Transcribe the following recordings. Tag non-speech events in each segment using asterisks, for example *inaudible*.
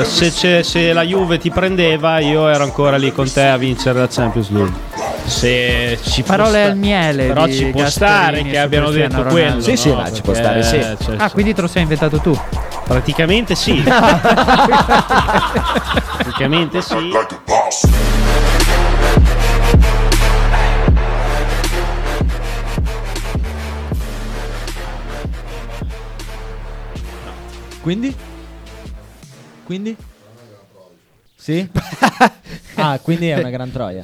Eh, se, c'è- se la Juve ti prendeva, io ero ancora lì con te a vincere la Champions League. Se ci Parole sta- al miele Però ci può Gasperini stare che abbiano Cristiano detto Ronaldo. quello. Sì, sì, no? ci può stare, sì. cioè, Ah, quindi te lo sei inventato tu. Praticamente sì. *laughs* Praticamente sì. Quindi? Quindi? Sì? *laughs* ah, quindi è una gran troia.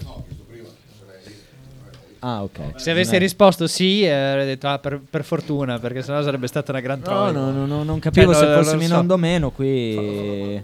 Ah, ok. Se avessi risposto sì, eh, avrei detto ah, per, per fortuna, perché sennò sarebbe stata una gran troia. no, no, no, non capivo Cioè, se no, fosse non so. O meno qui.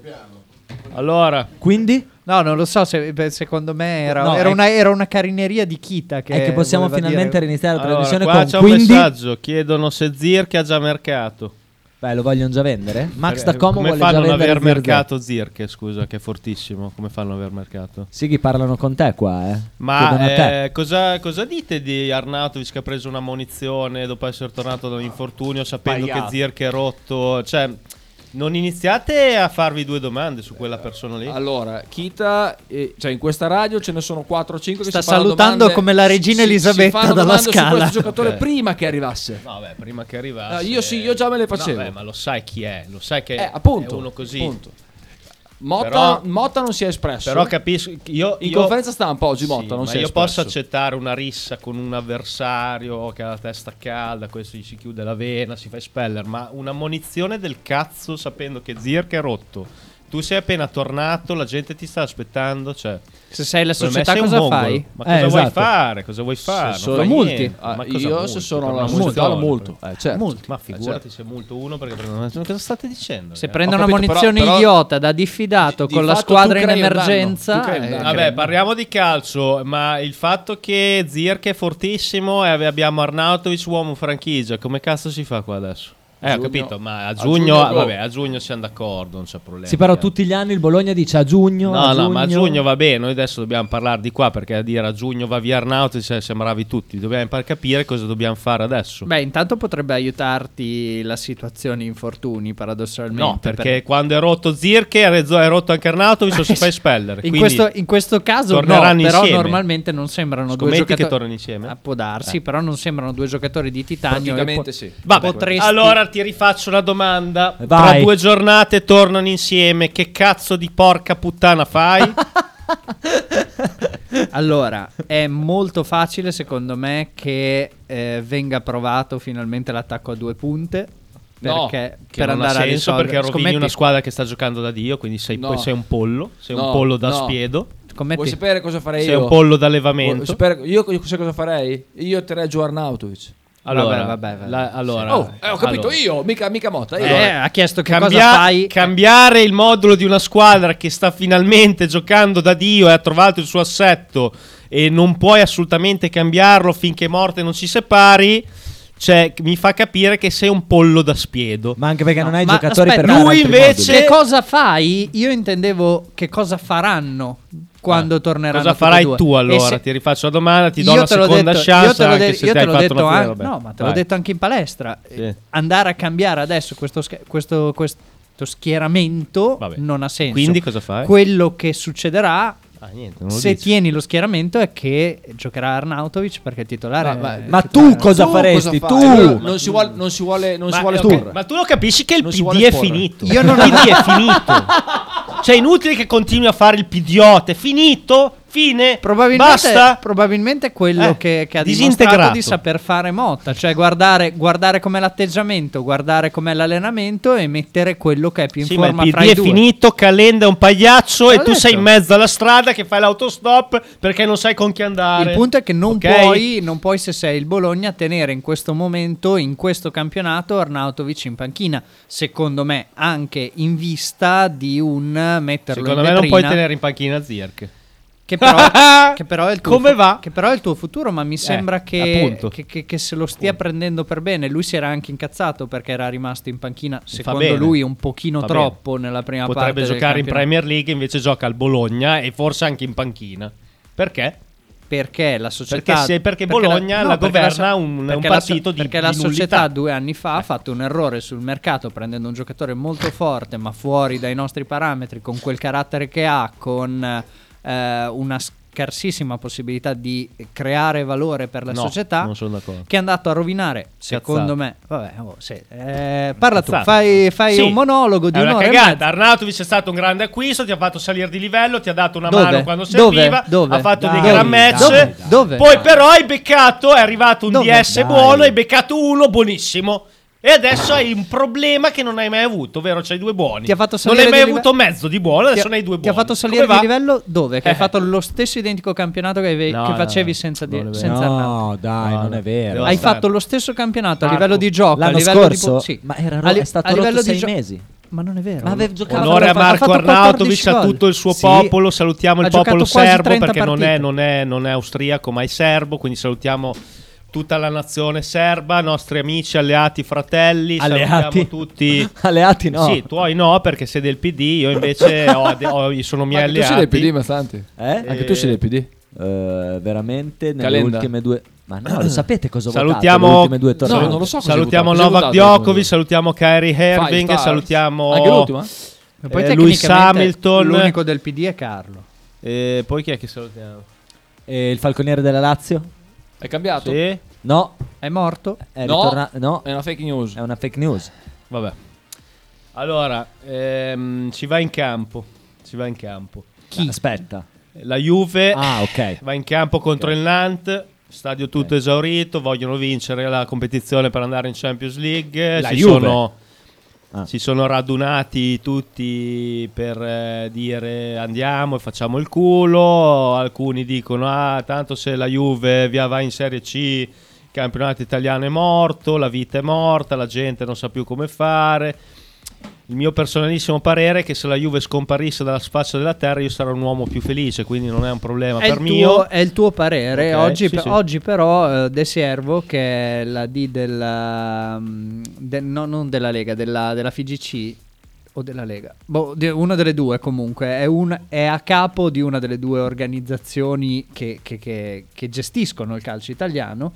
Allora, Quindi? No, non lo so, se- beh, secondo me era, No, era è- una, era una carineria di Kita che, è che possiamo voleva finalmente dire- riniziare la allora trasmissione qua con c'è un quindi messaggio. Chiedono se Zirche ha già mercato. Beh, lo vogliono già vendere? Max da Eh, Como Come vuole già fanno a non vendere aver Zirze. mercato Zirche? Scusa, che è fortissimo. Come fanno a non aver mercato? Sighi parlano con te qua, eh. Ma Chiedono a te. eh, cosa, cosa dite di Arnautovic che ha preso una munizione dopo essere tornato da un infortunio sapendo Sbagliato. che Zirche è rotto? Cioè, non iniziate a farvi due domande su quella persona lì? Allora, Kita, eh, cioè in questa radio ce ne sono 4 o 5 che Sta si fanno salutando domande- come la regina si- si Elisabetta fanno dalla Scala. su questo giocatore Ok. prima che arrivasse. No, beh, prima che arrivasse. No, io sì, io già me le facevo. No, beh, ma lo sai chi è? Lo sai che Eh, appunto, è uno così. appunto. Motta, Però- Motta non si è espresso. Però capisco. Io, in io- conferenza stampa oggi Sì, Motta non si è io espresso. posso accettare una rissa con un avversario che ha la testa calda, questo gli si chiude la vena, si fa espeller, ma una munizione del cazzo sapendo che Zirk è rotto. Tu sei appena tornato, la gente ti sta aspettando, cioè Se sei la società sei cosa mongolo. fai? Ma Eh, cosa vuoi esatto. fare? Cosa vuoi fare? Se Non sono multi. Ah, Ma cosa io multi? se sono la una società munizione, lo multo. Eh, certo. Multi. Ma figurati se multo uno perché prende una cosa state dicendo? Se prende una capito, munizione però- idiota da diffidato di- con di la squadra in emergenza, eh. Vabbè, parliamo di calcio, ma il fatto che Zirk è fortissimo e abbiamo Arnautovic uomo franchigia, come cazzo si fa qua adesso? Eh, ho Giugno- capito, ma a a giugno, giugno go. vabbè, a giugno siamo d'accordo, non c'è problema. Sì, però Chiaro. tutti gli anni il Bologna dice a giugno. No, a no, ma a giugno- giugno va bene, noi adesso dobbiamo parlare di qua perché a dire a giugno va via Arnautovic cioè, siamo bravi tutti, dobbiamo per capire cosa dobbiamo fare adesso. Beh, intanto potrebbe aiutarti la situazione infortuni, paradossalmente. no, perché quando è rotto Zirke è rotto anche Arnautovic o si *laughs* fa espellere. in questo, in questo caso no, torneranno però insieme. normalmente non sembrano due Scommetti giocatori che tornano insieme? Ah, può darsi, però non sembrano due giocatori di titanio. Praticamente po- sì. Vabbè, potresti- allora ti rifaccio una domanda. Tra Vai. due giornate tornano insieme. Che cazzo di porca puttana fai? *laughs* Allora, è molto facile secondo me che eh, venga provato finalmente l'attacco a due punte. No, Perché che per non andare ha a senso risolvere perché rovini scommetti- una squadra che sta giocando da Dio. Quindi sei, No. poi sei un pollo. Sei un No, pollo da no. spiedo. scommetti- Vuoi sapere cosa farei Sei io? un pollo Vuoi d'allevamento. sapere- io, io sai cosa farei? Io terrei giù Arnautovic. Allora, Vabbè, vabbè, vabbè. la- allora, Oh, eh, ho capito allora. io, mica, mica Motta. Io. Eh, ha chiesto che Cambia- cosa fai. Cambiare il modulo di una squadra che sta finalmente giocando da Dio e ha trovato il suo assetto e non puoi assolutamente cambiarlo finché morte non ci separi. Cioè, mi fa capire che sei un pollo da spiedo. Ma anche perché non hai Ma giocatori aspetta, per lui altri invece- moduli. Che cosa fai? Io intendevo che cosa faranno quando torneranno. Cosa farai due. tu allora? se- Ti rifaccio la domanda, ti do Io una te l'ho seconda detto- chance io te l'ho anche de- io te l'ho detto una an- vabbè. no, ma te l'ho Vai. detto anche in palestra. Sì. Eh, Andare a cambiare adesso questo, sch- questo, questo schieramento Vabbè. non ha senso. Quindi cosa fai? Quello che succederà Ah, niente, non lo se dici. tieni lo schieramento è che giocherà Arnautovic perché il titolare. Ma- ma- è- Ma il titolare- tu cosa Tu faresti? cosa tu? Non si vuole, non si vuole, non si Ma, vuole ok, esporre. ma tu lo capisci che il Non si PD vuole è finito. Io non- *laughs* il PD è finito. Cioè, è inutile che continui a fare il pidiota. È finito? Fine? Probabilmente, Basta? probabilmente quello Eh, che, che ha dimostrato di saper fare Motta, cioè guardare, guardare com'è l'atteggiamento, guardare com'è l'allenamento e mettere quello che è più in Sì, ma il forma PD fra i è due. finito, Calenda è un pagliaccio e L'ho tu sei detto. in mezzo alla strada che fai l'autostop perché non sai con chi andare. Il punto è che non, Ok? puoi, non puoi, se sei il Bologna, tenere in questo momento, in questo campionato, Arnautovic in panchina. Secondo me, anche in vista di un metterlo Secondo in me non puoi vetrina, tenere in panchina Zirk. Che però, *laughs* che però è il tuo Come fu-? Che però è il tuo futuro, ma mi sembra che, appunto. che- che- se lo stia prendendo per bene. Lui si era anche incazzato perché era rimasto in panchina, secondo bene. lui, un pochino Va troppo nella prima parte. Potrebbe giocare in. Premier League, invece gioca al Bologna e forse anche in panchina. Perché? perché la società Perché se- perché Bologna la perché governa so- un- un perché la partito di- perché la di nullità. società due anni fa ha fatto un errore sul mercato prendendo un giocatore molto forte ma fuori dai nostri parametri con quel carattere che ha con eh, una scarsissima possibilità di creare valore per la No, società non sono d'accordo. che è andato a rovinare secondo Cazzate. me vabbè oh, sì, eh, parla tu Cazzate. fai, fai Sì, un monologo di è una un'ora e cagata. Arnautovic è stato un grande acquisto, ti ha fatto salire di livello, ti ha dato una Dove? mano quando Dove? serviva, Dove? ha fatto Dai, dei gran dai, match. dove? Dove? Poi però hai beccato, è arrivato un Dove? DS Dai. buono, hai beccato uno buonissimo. E adesso hai un problema che non hai mai avuto, ovvero c'hai due buoni. Ti ha fatto non hai mai di avuto mezzo di buono, Ti adesso ha- ne hai due Ti buoni. ha fatto salire Come di va? livello dove? Che hai Eh. fatto lo stesso identico campionato che, avevi- No, che facevi no, senza, di- non è vero. senza Arnautovic. No, dai, No, non no. è vero. Devo- Hai Bastante. fatto lo stesso campionato a Marco. livello di gioco, a L'anno livello scorso? di sì. Ma era ro- A li- è stato a livello rotto di sei gio- mesi. Ma non è vero. Ma aveva giocato Onore a Marco 14 Arnautovic, a tutto il suo Sì. popolo. Salutiamo il popolo serbo 30 perché non è, partite. non, è, non è austriaco ma è serbo. Quindi salutiamo tutta la nazione serba, nostri amici, alleati, fratelli. Alleati? Salutiamo tutti. *laughs* Alleati no. Sì, tuoi no perché sei del PD, io invece *laughs* ho, ho- sono Ma miei anche tu sei alleati. del PD, Massanti. Eh? Anche tu sei del PD. Eh, veramente nelle Calenda. ultime due Ma no, lo sapete cosa Salutiamo, votato le ultime due tornate? No, non lo so salutiamo votato. Novak Djokovic, salutiamo Kyrie Irving, salutiamo Anche l'ultima? E poi eh, tecnicamente Lewis Hamilton. L'unico del PD è Carlo. E poi chi è che salutiamo? E il falconiere della Lazio? È cambiato? Sì, No, È morto? è No. ritornato. No, È una fake news. è una fake news. vabbè. Allora, ehm, ci va in campo. Ci va in campo. Chi? Aspetta. La Juve Ah, ok. va in campo contro il Nantes. Stadio tutto esaurito, vogliono vincere la competizione per andare in Champions League. La si, Juve? sono, Ah. si sono radunati tutti per eh, dire andiamo e facciamo il culo. Alcuni dicono: Ah, tanto se la Juve via va in Serie C, il campionato italiano è morto, la vita è morta, la gente non sa più come fare. Il mio personalissimo parere è che se la Juve scomparisse dalla faccia della terra io sarò un uomo più felice, quindi non è un problema È per tuo, è il tuo parere. Ok, oggi, sì, pe- sì. oggi però eh, De Servo, che è la D della... mm, de- no, non della Lega, della, della FIGC o della Lega. Boh, una delle due comunque. È, un- è a capo di una delle due organizzazioni che, che- che- che gestiscono il calcio italiano.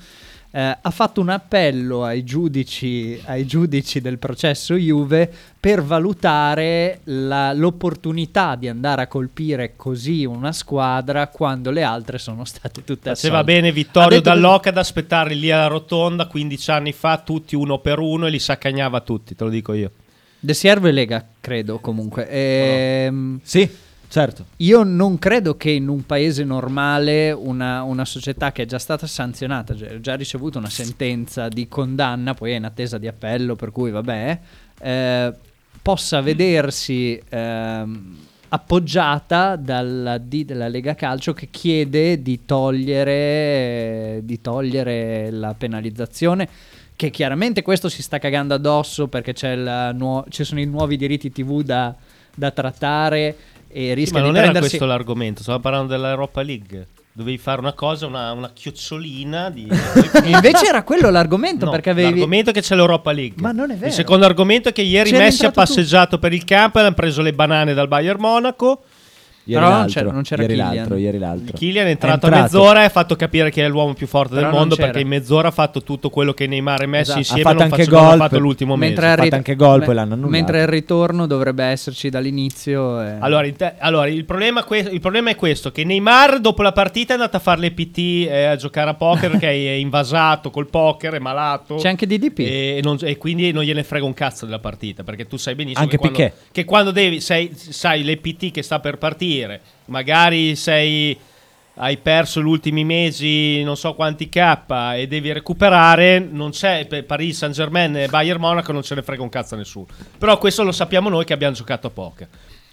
Eh, ha fatto un appello ai giudici, ai giudici del processo Juve per valutare la- l'opportunità di andare a colpire così una squadra quando le altre sono state tutte Faceva assolte. bene Ha Vittorio Dall'Oca ad aspettare lì alla rotonda 15 anni fa, tutti uno per uno e li saccagnava tutti, te lo dico io. De Siervo e Lega, credo comunque. Ehm, Sì, certo. Io non credo che in un paese normale una, una società che è già stata sanzionata, ha già ricevuto una sentenza di condanna, poi è in attesa di appello, per cui vabbè, eh, possa vedersi ehm, appoggiata dalla D della Lega Calcio che chiede di togliere, di togliere la penalizzazione. Che chiaramente questo si sta cagando addosso perché nuo- ci sono i nuovi diritti TV da, da trattare e Sì, rischia ma non di era prendersi questo l'argomento, stavo parlando dell'Europa League. Dovevi fare una cosa, una, una chiocciolina di... *laughs* Invece era quello l'argomento No, perché avevi L'argomento è che c'è l'Europa League. Ma non è vero. Il secondo argomento è che ieri C'era Messi ha entrato tu. passeggiato per il campo e hanno preso le banane dal Bayern Monaco. Ieri Però non l'altro, c'era- non c'era ieri Kylian. l'altro, ieri l'altro. Kylian è entrato, a entrato. mezz'ora e ha fatto capire che è l'uomo più forte Però del mondo perché in mezz'ora ha fatto tutto quello che Neymar e Messi Esatto. insieme Ha fatto non anche gol fatto l'ultimo mentre mese. al fatto anche gol, me- poi l'hanno annullato. Mentre il ritorno dovrebbe esserci dall'inizio. e- Allora, te- allora, il, problema que- il problema è questo: che Neymar dopo la partita è andato a fare le PT eh, a giocare a poker perché è *laughs* invasato col poker, è malato. C'è anche DDP. E, non- e quindi non gliene frega un cazzo della partita perché tu sai benissimo Anche che, quando, che quando devi, sei- sai le PT che sta per partire, magari sei hai perso gli ultimi mesi non so quanti K e devi recuperare, non c'è per Paris Saint Germain e Bayern Monaco non ce ne frega un cazzo a nessuno. Però questo lo sappiamo noi che abbiamo giocato a poker.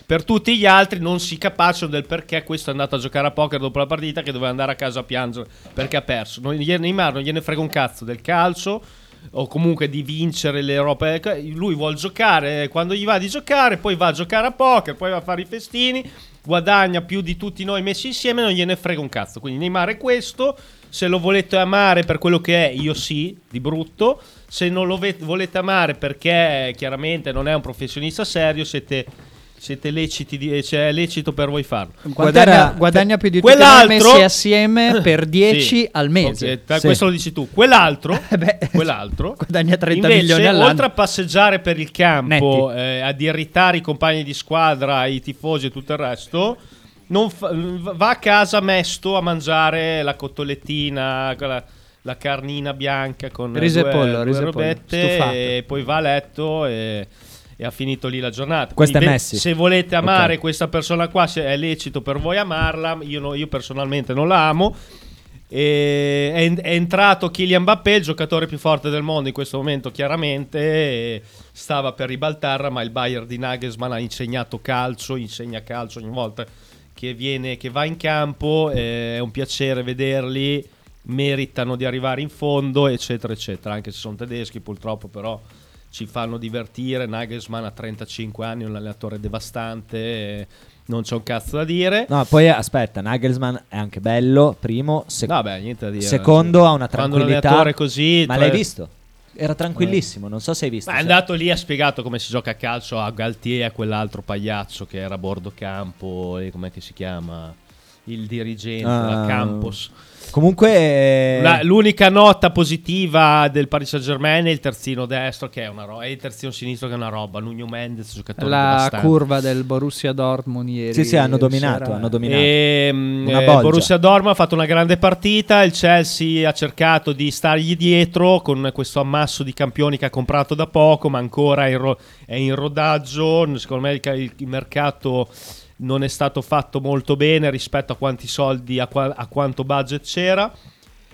Per tutti gli altri non si capaciano del perché questo è andato a giocare a poker dopo la partita che doveva andare a casa a piangere perché ha perso. Non, Neymar non gliene frega un cazzo del calcio o comunque di vincere l'Europa. Lui vuole giocare quando gli va di giocare, poi va a giocare a poker, poi va a fare i festini, guadagna più di tutti noi messi insieme, non gliene frega un cazzo. Quindi Neymar è questo. Se lo volete amare per quello che è, io sì, di brutto. Se non lo volete amare perché chiaramente non è un professionista serio, siete siete leciti di, cioè è lecito per voi farlo. Guadagna, guadagna più di tutti messi assieme *laughs* per 10 Sì. al mese. Ok, ta- Sì. Questo lo dici tu. Quell'altro, *laughs* Eh beh, quell'altro *laughs* guadagna 30 invece, milioni all'anno. oltre a passeggiare per il campo, eh, ad irritare i compagni di squadra, i tifosi e tutto il resto, non fa- va a casa mesto a mangiare la cottolettina, quella- la carnina bianca con Riso e due, pollo, due riso e pollo, robette stufato. e poi va a letto e, e ha finito lì la giornata. Questo è Quindi, Messi. Se volete amare Ok. questa persona qua, se è lecito per voi amarla, io, no- io personalmente non la amo. E è, è entrato Kylian Mbappé, il giocatore più forte del mondo in questo momento, chiaramente. stava per ribaltarla, ma il Bayern di Nagelsmann ha insegnato calcio, insegna calcio ogni volta che, viene, che va in campo. È un piacere vederli, meritano di arrivare in fondo, eccetera, eccetera. Anche se sono tedeschi, purtroppo, però ci fanno divertire. Nagelsmann ha 35 anni, un allenatore devastante. eh, Non c'è un cazzo da dire. No, poi aspetta, Nagelsmann è anche bello, primo, sec- Vabbè, niente da dire. secondo ha una Quando un tranquillità. così, Ma l'hai visto? Era tranquillissimo, non so se hai visto. Ma è cioè- andato lì e ha spiegato come si gioca a calcio a Galtier e a quell'altro pagliaccio che era a bordo campo e com'è che si chiama il dirigente Ah. la Campos. Comunque eh, La- l'unica nota positiva del Paris Saint Germain è il terzino destro che è una roba, e il terzino sinistro che è una roba. Nuno Mendes, giocatore La devastante. curva del Borussia Dortmund ieri. Sì, sì, hanno dominato, sera. hanno dominato. E, Una eh. Borussia Dortmund ha fatto una grande partita. Il Chelsea ha cercato di stargli dietro con questo ammasso di campioni che ha comprato da poco, ma ancora è in, ro- è in rodaggio. Secondo me il- il mercato non è stato fatto molto bene rispetto a quanti soldi, a, qua- a quanto budget c'era.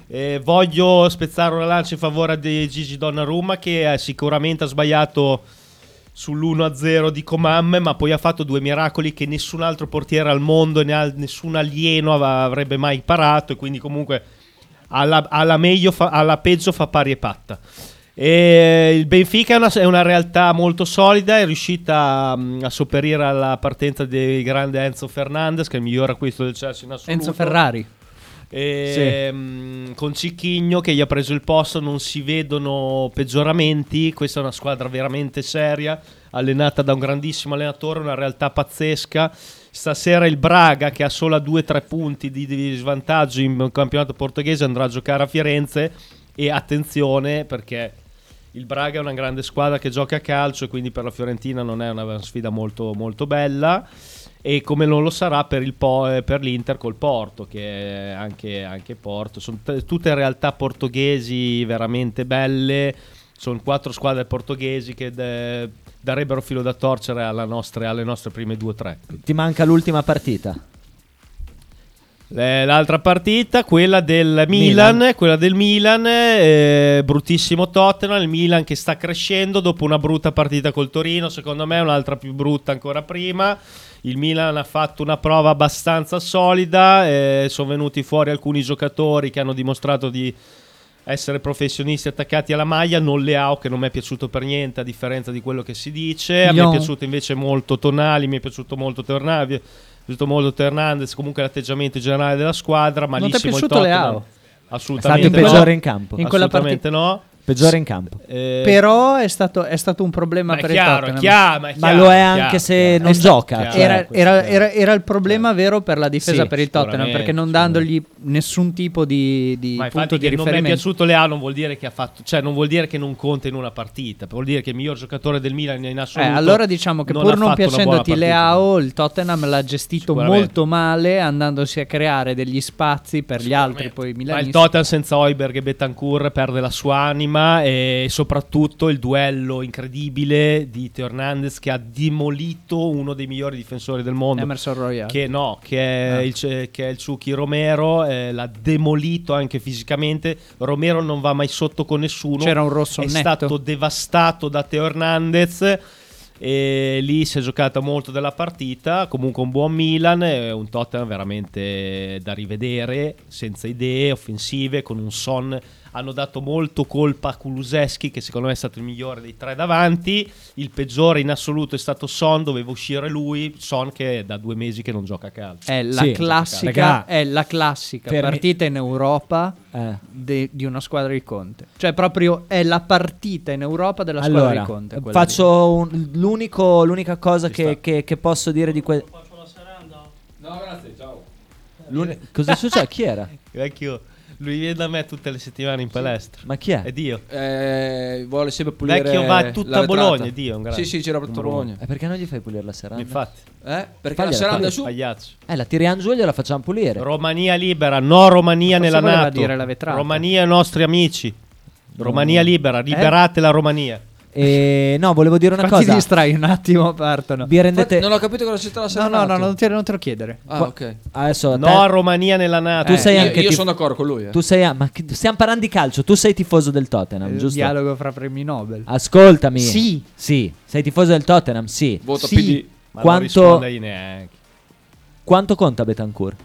Eh, voglio spezzare una lancia in favore di Gigi Donnarumma che sicuramente ha sbagliato sull'1-0 di Comamme, ma poi ha fatto due miracoli che nessun altro portiere al mondo e nessun alieno av- avrebbe mai parato e quindi comunque alla, alla meglio fa- alla peggio fa pari e patta. E il Benfica è una, è una realtà molto solida, è riuscita mm, a sopperire alla partenza del grande Enzo Fernandez, che è il miglior acquisto del Chelsea in assoluto. Enzo Ferrari. E, mm, con Cicchigno che gli ha preso il posto non si vedono peggioramenti questa è una squadra veramente seria allenata da un grandissimo allenatore una realtà pazzesca stasera il Braga che ha solo 2-3 punti di, di svantaggio in campionato portoghese andrà a giocare a Firenze e attenzione perché il Braga è una grande squadra che gioca a calcio e quindi per la Fiorentina non è una sfida molto, molto bella. E come non lo sarà per, Po- eh, per l'Inter col Porto che è anche, anche Porto. Sono t- tutte realtà portoghesi veramente belle. Sono quattro squadre portoghesi che de- darebbero filo da torcere nostre- alle nostre prime due o tre. Ti manca l'ultima partita. Eh, L'altra partita, quella del Milan, quella del Milan, eh, bruttissimo Tottenham, il Milan che sta crescendo dopo una brutta partita col Torino, secondo me un'altra più brutta ancora prima. Il Milan ha fatto una prova abbastanza solida, eh, sono venuti fuori alcuni giocatori che hanno dimostrato di essere professionisti attaccati alla maglia, non Leao che non mi è piaciuto per niente a differenza di quello che si dice, a me è piaciuto invece molto Tonali, mi è piaciuto molto Tornavi, piaciuto molto Hernandez, comunque l'atteggiamento generale della squadra, Non ti è malissimo il piaciuto Tottenham. Leao? È stato Assolutamente il no. peggiore in campo. In quella Assolutamente no. Peggiore in campo. Eh, Però è stato, è stato un problema ma per chiaro, il è Tottenham. chiaro, ma è Ma chiaro, lo è chiaro, anche se chiaro. non gioca, chiaro. cioè, Era, era- era- era il problema vero per la difesa Sì, per il Tottenham perché non dandogli nessun tipo di, di Ma punto infatti di che non mi è riferimento. piaciuto Leao non vuol dire che ha fatto, cioè non vuol dire che non conta in una partita, vuol dire che il miglior giocatore del Milan in Eh, assoluto. allora diciamo che non pur non piacendoti. Leao, il Tottenham l'ha gestito molto male, andandosi a creare degli spazi per gli altri poi Ma il milanisti. Tottenham senza Oiberg e Betancourt perde la sua anima e soprattutto il duello incredibile di Teo Hernandez che ha demolito uno dei migliori difensori del mondo. Emerson Royale. Che no, che è, Ah. il, che è il Ciuchi Romero, eh, l'ha demolito anche fisicamente. Romero non va mai sotto con nessuno. C'era un rosso è netto. stato devastato da Teo Hernandez. E lì si è giocata molto della partita. Comunque un buon Milan, un Tottenham veramente da rivedere, senza idee offensive, con un son hanno dato molto colpa a Kuluseschi, che secondo me è stato il migliore dei tre davanti. Il peggiore in assoluto è stato Son, doveva uscire lui. Son che è da due mesi che non gioca a calcio. È la Sì, classica, raga, è la classica fermi- partita in Europa Eh. de- di una squadra di Conte. Cioè, proprio è la partita in Europa della squadra Allora, di Conte. faccio un- l'unico, l'unica cosa che, che- che posso dire di que- No, grazie, ciao. l'uni- Cosa succede? Chi era? Vecchio, lui viene da me tutte le settimane in palestra. Ma chi è? È Dio. Eh, vuole sempre pulire Vecchio va tutta a. Bologna, Dio, è un grande. Sì, sì, c'era tutta Numero Bologna. E perché non gli fai pulire la serata? Infatti, Eh? Perché Fagliela, la è su. pagliaccio. Eh, la tiriamo giù e gliela facciamo pulire. Romania libera, no Romania nella Nato. dire la vetrata. Romania i nostri amici. Romania libera, Eh? liberate la Romania. E no, volevo dire una Infatti cosa. ti distrai un attimo, partono. Vi rendete Infatti, non ho capito cosa c'entra la No, no, no, non te, non te lo chiedere. Ah, Qua- ok. adesso No te- a Romania nella Nato. Tu sei io, anche io tif- sono d'accordo con lui. Eh. tu sei a- ma che- stiamo parlando di calcio, tu sei tifoso del Tottenham, Il giusto? dialogo fra premi Nobel. Ascoltami. Sì. Sì, sei tifoso del Tottenham, sì. Vota Sì. PD. Ma Quanto-. Quanto conta Betancourt?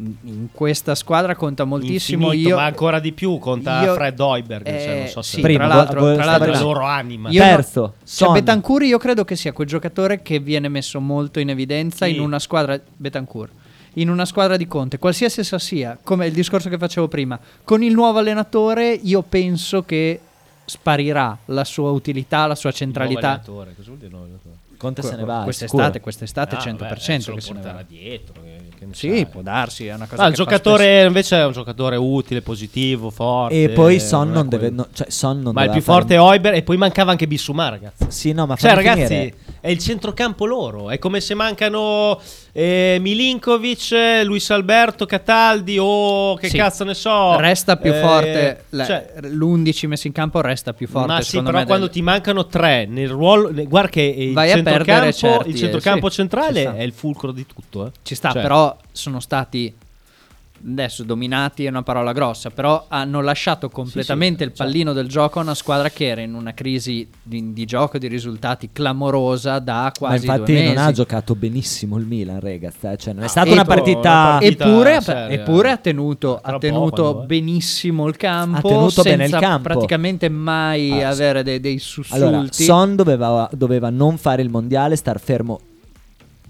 In questa squadra conta moltissimo. Infinito, io, ma ancora di più conta io- Fred Hoiberg. cioè, Eh, non so se sì, Prima, tra l'altro, vo- tra l'altro la loro anima. Io Terzo, no-. Cioè, Betancourt io credo che sia quel giocatore che viene messo molto in evidenza Chi? in una squadra Betancourt. In una squadra di Conte, qualsiasi essa sia, come il discorso che facevo prima, con il nuovo allenatore io penso che sparirà la sua utilità, la sua Nuovo centralità. allenatore, cosa vuol dire nuovo allenatore? Conte se ne va. Quest'estate, sicuro. quest'estate Ah, 100% vabbè, che se ne va. dietro. Che, ne Sì, sai. può darsi, è una cosa Ah, il giocatore invece è un giocatore utile, positivo, forte. E poi Son non deve. no- cioè, Son non ma il più forte è Hoiberg e poi mancava anche Bissumà, ragazzi. Sì, no, ma Cioè, ragazzi, finire. è il centrocampo loro. È come se mancano eh, Milinkovic, eh, Luis Alberto, Cataldi o che Sì. cazzo ne so. Resta più eh, forte, la- cioè, l'11 messo in campo resta più forte. ma sì, però quando del- ti mancano tre nel ruolo, guarda che il Vai centrocampo, certi, il eh, centrocampo sì, centrale è il fulcro di tutto. eh. Ci sta, Cioè, però sono stati adesso dominati è una parola grossa, però hanno lasciato completamente il pallino del gioco a una squadra che era in una crisi di, di gioco e di risultati clamorosa da Ma quasi infatti due mesi. non ha giocato benissimo il Milan, ragazzi. eh, Cioè, non è Ah, stata una partita. una partita- Eppure, ha- seria. eppure ha tenuto, ha tenuto poco, eh. benissimo il campo, Ha tenuto bene il senza campo. praticamente mai Ah, avere dei, dei sussulti. Allora, Son doveva, doveva non fare il mondiale, star fermo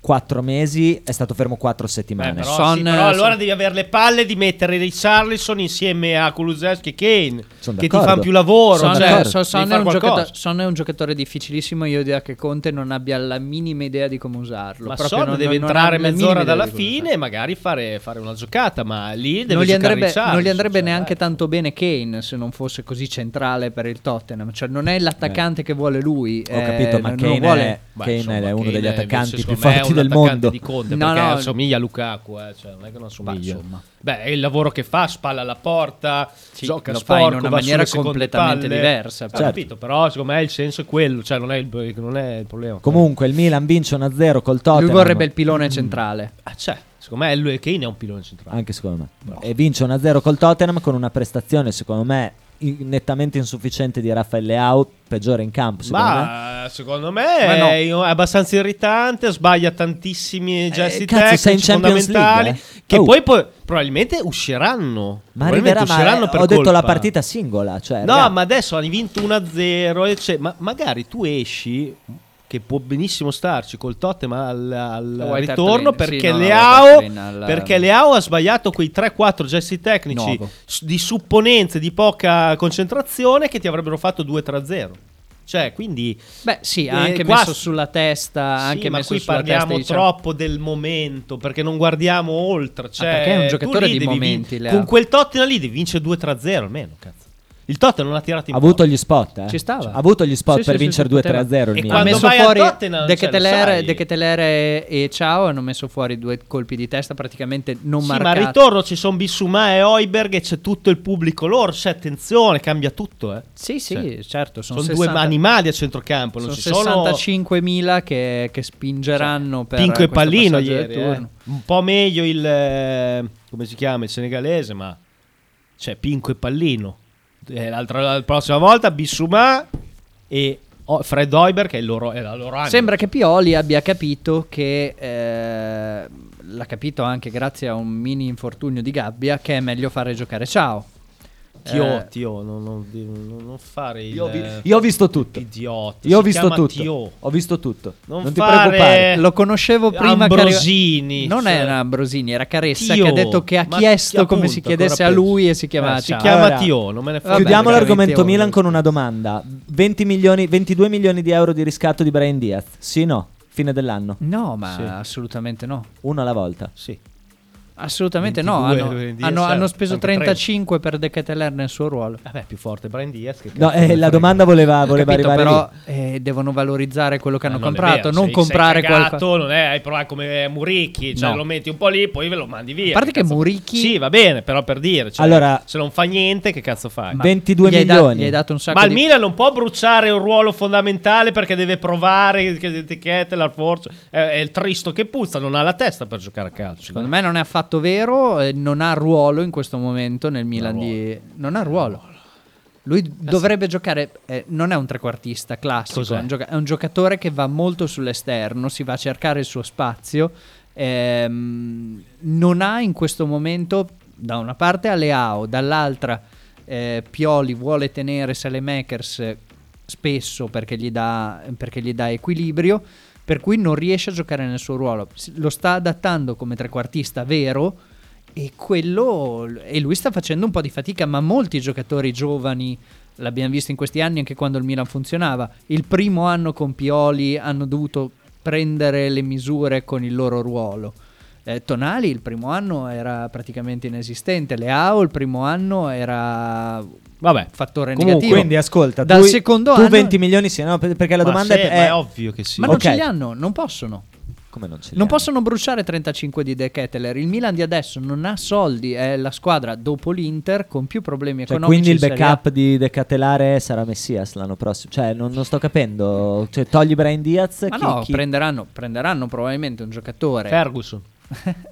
quattro mesi, è stato fermo quattro settimane. però, Son- sì, però allora Son- devi avere le palle di mettere dei Charlison insieme a Kulusevski e Kane Sono che ti d'accordo. fanno più lavoro. Son, cioè, Son- Son è giocatore, Son è un giocatore difficilissimo. Io direi che Conte non abbia la minima idea di come usarlo. Ma Proprio Son non- deve non- entrare mezz'ora idea dalla fine e magari fare, fare una giocata, ma lì deve Non gli, andrebbe, Richarlison, non gli andrebbe cioè, neanche dai. tanto bene Kane se non fosse così centrale per il Tottenham. Cioè, non è l'attaccante che vuole lui. Ho eh, capito, ma non Kane, vuole- è, Beh, Kane insomma, è uno Kane degli attaccanti più forti del mondo. di Conte No, perché no. assomiglia a Lukaku, eh, cioè, non è che non assomiglia. Bah, insomma. Beh, è il lavoro che fa, spalla alla porta, Sì, gioca lo sporco, fa in una maniera completamente palle. diversa, Ho certo. capito, però secondo me il senso è quello, cioè non è il, non è il problema. Comunque il Milan vince 1-0 col Tottenham. Lui vorrebbe il pilone centrale. Ah, c'è. Secondo me lui Kane è un pilone centrale. Anche secondo me. E vince 1-0 col Tottenham con una prestazione secondo me nettamente insufficiente di Raffaele Leao, peggiore in campo secondo me. Ma secondo me Ma no. è abbastanza irritante, sbaglia tantissimi gesti Eh, cazzo, tecnici fondamentali League, eh? che Oh. poi, poi probabilmente usciranno. Ma Probabilmente arriverà, ma usciranno eh, per ho detto la colpa. partita singola, cioè, No, raga, ma adesso hanno vinto 1-0 e c'è- ma magari tu esci che può benissimo starci col Tottenham al, al ritorno perché, sì, Leao, al- perché Leao ha sbagliato quei 3-4 gesti tecnici Nuovo. di supponenze di poca concentrazione che ti avrebbero fatto 2-3-0. Cioè, quindi Beh, sì, ha Eh, anche qua- messo sulla testa. sì, anche ma qui parliamo testa, diciamo- troppo del momento perché non guardiamo oltre. Cioè, perché è un tu giocatore di momenti, vin-. Con quel Tottenham lì devi vincere 2-3-0 almeno, cazzo. Il Tottenham non ha tirato in ha avuto gli spot, eh. Ci stava. Ha avuto gli spot Sì, per sì, vincere sì, poteva. 2-3-0 il E Milan. ha messo fuori De cioè, Ketelere. De Ketelere e Ciao hanno messo fuori due colpi di testa praticamente non Sì, ma al marcati. ritorno ci sono Bissumà e Oiberg e c'è tutto il pubblico loro. C'è attenzione, cambia tutto. Eh. Sì, sì, Cioè, certo. Sono, Sono, due 60 animali a centrocampo. Non Sono ci sono 65.000 che, che spingeranno per Pinco e Pallino ieri. eh. Un po' meglio il eh, come si chiama il senegalese, ma c'è Pinco e Pallino. Eh, l'altra, la prossima volta Bissumà e Fred Oiberg che è, il loro, è la loro anima. Sembra che Pioli abbia capito che eh, l'ha capito anche grazie a un mini infortunio di gabbia che è meglio fare giocare Ciao. Tio, Eh, Tio, non, non- non- fare il... Io ho, vi- io ho visto tutto. Idiota. Io ho visto tutto. Tio. Ho visto tutto. Non Non, ti preoccupare. Lo conoscevo prima che Ambrosini, arriva- Non cioè- era Ambrosini, era Caressa Tio. che ha detto che ha Ma chiesto chi come appunto, si chiedesse a lui e si chiamava Eh, si Ciao. chiama Allora, Tio, non me ne frega. Chiudiamo l'argomento Milan con una domanda. 20 milioni, 22 milioni di euro di riscatto di Brian Diaz. Sì o no? Fine dell'anno. No, ma Sì. assolutamente no. Uno alla volta. Sì. Assolutamente no. 22 Hanno, di hanno- essere, hanno speso anche 35 per De Keteler nel suo ruolo. Vabbè, più forte Brian Diaz che No, eh, la domanda voleva, voleva capito, arrivare però eh, devono valorizzare quello che Ma hanno non è comprato, vero, non sei- comprare qualcosa. non è hai provato come Muricchi, cioè No. lo metti un po' lì, poi ve lo mandi via. A parte che cazzo- Muricchi- Sì, va bene, però per dire, cioè, Allora- se non fa niente, che cazzo fai? Ma 22 gli hai da- milioni. gli hai dato un sacco Ma il di Milan non può bruciare un ruolo fondamentale perché deve provare che etichette, la forza. È, è il tristo che puzza, non ha la testa per giocare a calcio. Secondo me non è affatto vero, eh, non ha ruolo in questo momento nel Milan di... Non ha ruolo. Lui dovrebbe giocare, eh, non è un trequartista classico, Cos'è? è un, gioca- è un giocatore che va molto sull'esterno, si va a cercare il suo spazio, ehm, non ha in questo momento da una parte Aleao, dall'altra eh, Pioli vuole tenere Salemakers spesso perché gli, dà, perché gli dà equilibrio, per cui non riesce a giocare nel suo ruolo. Lo sta adattando come trequartista vero e quello e lui sta facendo un po' di fatica, ma molti giocatori giovani l'abbiamo visto in questi anni anche quando il Milan funzionava. Il primo anno con Pioli hanno dovuto prendere le misure con il loro ruolo. Eh, Tonali il primo anno era praticamente inesistente, Leao il primo anno era Vabbè, fattore Comunque, negativo. Quindi ascolta, Dal tu, secondo tu anno- 20 milioni sì, no? Per- Perché la ma domanda sì, è, ma è ovvio che sì. Ma non Ok. ce li hanno, non possono. come non ce li Non hanno? possono bruciare 35 di De Ketteler. Il Milan di adesso non ha soldi, è la squadra dopo l'Inter con più problemi Cioè, economici. quindi il backup di Decatelare sarà Messias l'anno prossimo. Cioè, non, non sto capendo. Cioè, togli Brian Diaz. Ma chi- no, chi- prenderanno, prenderanno probabilmente un giocatore. Ferguson.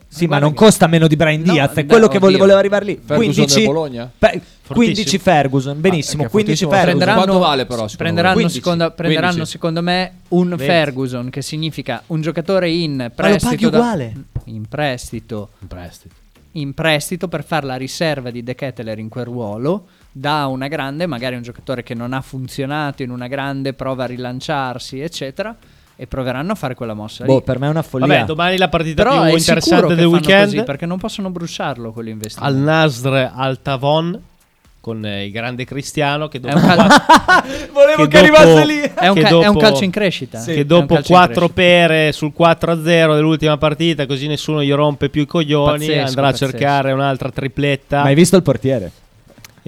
Sì, ma non che- costa meno di Brian No, Diaz. È beh, quello che vole- oddio. voleva arrivare lì. Ferguson 15, del Bologna? Pe- 15 Ferguson. Benissimo. Ah, che 15 fortissimo Ferguson. Prenderanno, Quanto vale però, secondo prenderanno, secondo, 15? prenderanno 15? secondo me un 20. Ferguson, che significa un giocatore in Ma lo prestito. paghi da- uguale. in prestito. In prestito. in prestito per fare la riserva di De Ketteler in quel ruolo da una grande, magari un giocatore che non ha funzionato in una grande, prova a rilanciarsi, eccetera, e proveranno a fare quella mossa lì. Boh, per me è una follia. Vabbè, domani la partita Però più interessante che del weekend. così, perché non possono bruciarlo quell'investimento. Al Nasr Al Tavon con eh, il grande Cristiano che dopo cal- *laughs* Volevo che, arrivasse lì. è un che ca- è un calcio in crescita. che È un dopo calcio in 4 crescita. pere sul 4-0 dell'ultima partita, così nessuno gli rompe più i coglioni, Pazzesco, andrà pazzesco. a cercare un'altra tripletta. Ma hai visto il portiere?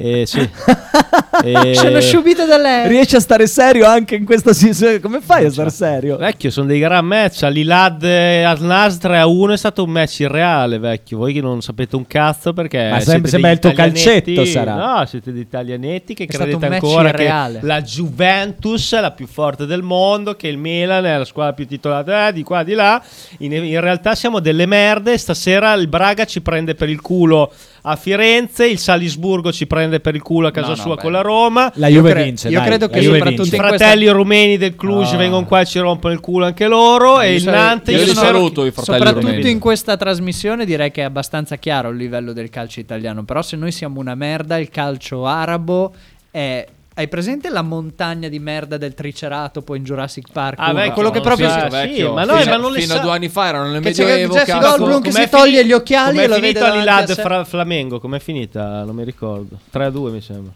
Eh, sì. *laughs* Eh, Sono subito da lei. Riesci a stare serio anche in questa situazione? Come fai a stare serio? Vecchio, sono dei gran match. Alilad e Al Nasr 3 a 1 è stato un match irreale, vecchio. Voi che non sapete un cazzo perché. Ma siete sem- sembra il tuo calcetto, sarà. No, siete degli italianetti che È credete ancora irreale. che la Juventus è la più forte del mondo, che il Milan è la squadra più titolata eh, di qua di là. In, in realtà siamo delle merde. Stasera il Braga ci prende per il culo a Firenze, il Salisburgo ci prende per il culo a casa No, no, sua beh. con la Roma. La Io Juve cre- vince. io dai, credo la che Juve soprattutto vince. I fratelli rumeni del Cluj vengono qua e ci rompono il culo anche loro. E Io il Nantes io io saluto i fratelli Soprattutto rumeni. in questa trasmissione direi che è abbastanza chiaro il livello del calcio italiano. Però se noi siamo una merda, il calcio arabo è... Hai presente la montagna di merda del Triceratopo in Jurassic Park? Ah, Uno? vecchio, quello che proprio... Sì, vecchio. ma no, fino, ma non le fino sa- a due anni fa erano nel c'è Medioevo. Jesse cazzo. Goldblum che Com'è si toglie gli occhiali com'è e lo vede finito davanti a sé. fra Flamengo? Com'è finita? Non mi ricordo. 3-2 mi sembra.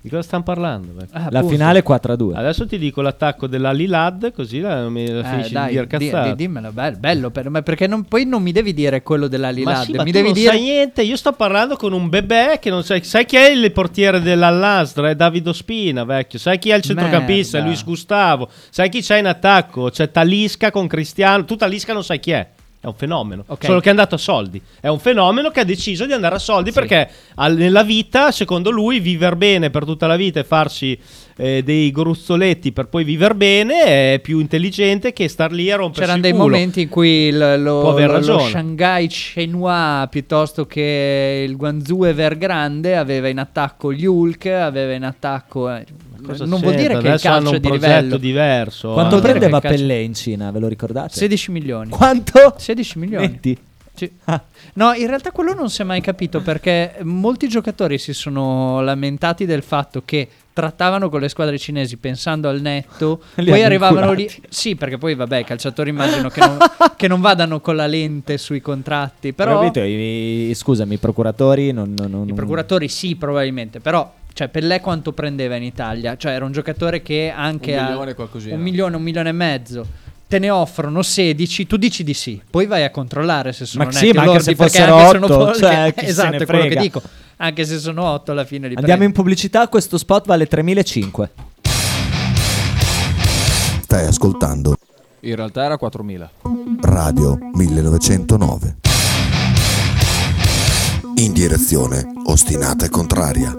Di cosa stanno parlando? Ah, La finale 4-2. Adesso ti dico l'attacco dell'Alilad, così la, mi la Eh, finisci dai, di dire di- cazzate. di- dimmelo, bello, bello per me, perché non- poi non mi devi dire quello della ma Lilad, sì, ma mi tu devi non dire sai niente. Io sto parlando con un bebè che non sai. Sai chi è il portiere dell'Allastra? È Davido Spina, vecchio. Sai chi è il centrocampista? È. Luis Gustavo. Sai chi c'è in attacco? C'è Talisca con Cristiano. Tu Talisca non sai chi è. È un fenomeno. Ok. Solo che è andato a soldi. È un fenomeno che ha deciso di andare a soldi perché al- nella vita, secondo lui, vivere bene per tutta la vita e farsi eh, dei gruzzoletti per poi vivere bene è più intelligente che star lì a rompersi C'erano dei momenti in cui il- lo, lo- lo. Shanghai Shenhua piuttosto che il Guangzhou Evergrande aveva in attacco gli Hulk, aveva in attacco... eh, Cosa non vuol dire che il calcio è un di progetto livello. diverso. Quanto dire prendeva Pellè in Cina? Ve lo ricordate? 16 milioni. Quanto? 16 milioni. 20. Sì. No, in realtà quello non si è mai capito perché molti giocatori si sono lamentati del fatto che trattavano con le squadre cinesi pensando al netto, *laughs* Li poi arrivavano lì. inculati. Sì, perché poi vabbè, i calciatori immagino che non, che non vadano con la lente sui contratti, però Capito? I, i- scusami, i procuratori non, non- non- i procuratori sì, probabilmente, però cioè Pellè quanto prendeva in Italia? Cioè era un giocatore che anche Un a milione qualcosina. un milione, un milione e mezzo. Te ne offrono 16, tu dici di sì, poi vai a controllare se sono Ma netti sì, ma o anche lordi, se perché fossero anche se otto, sono- cioè, *laughs* esatto, è quello che dico. Anche se sono 8 alla fine li Andiamo in prendi. pubblicità, questo spot vale 3.500. Stai ascoltando In realtà era 4000. Radio 1909. In direzione ostinata e contraria.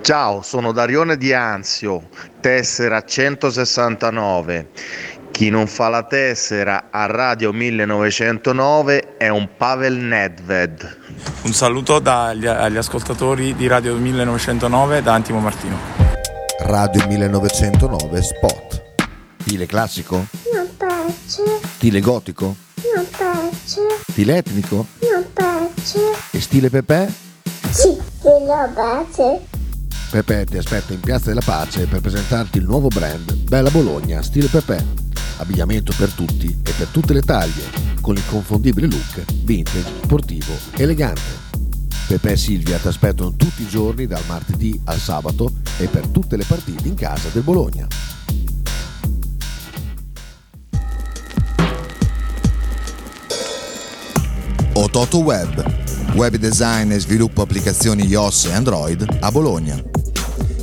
Ciao, sono Darione di Anzio, tessera 169. Chi non fa la tessera a Radio 1909 è un Pavel Nedved. Un saluto dagli, agli ascoltatori di Radio 1909 da Antimo Martino. Radio 1909 Spot. Stile classico? Non piace, Stile gotico? non piace, Stile etnico? non piace. E stile Pepe? Sì, lo piace. Pepe ti aspetta in Piazza della Pace per presentarti il nuovo brand Bella Bologna Stile Pepe. Abbigliamento per tutti e per tutte le taglie, con l'inconfondibile look vintage, sportivo, elegante. Pepe e Silvia ti aspettano tutti i giorni dal martedì al sabato e per tutte le partite in casa del Bologna. Ototo Web, web design e sviluppo applicazioni iOS e Android a Bologna.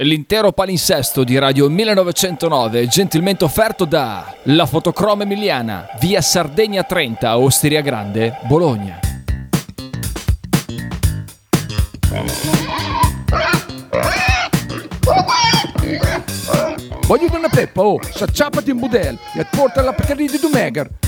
L'intero palinsesto di Radio 1909 gentilmente offerto da La Fotocroma Emiliana, via Sardegna 30, Osteria Grande, Bologna. Voglio una peppa, oh, s'acciappati in budel e porta la Pcaridi di Dumegar.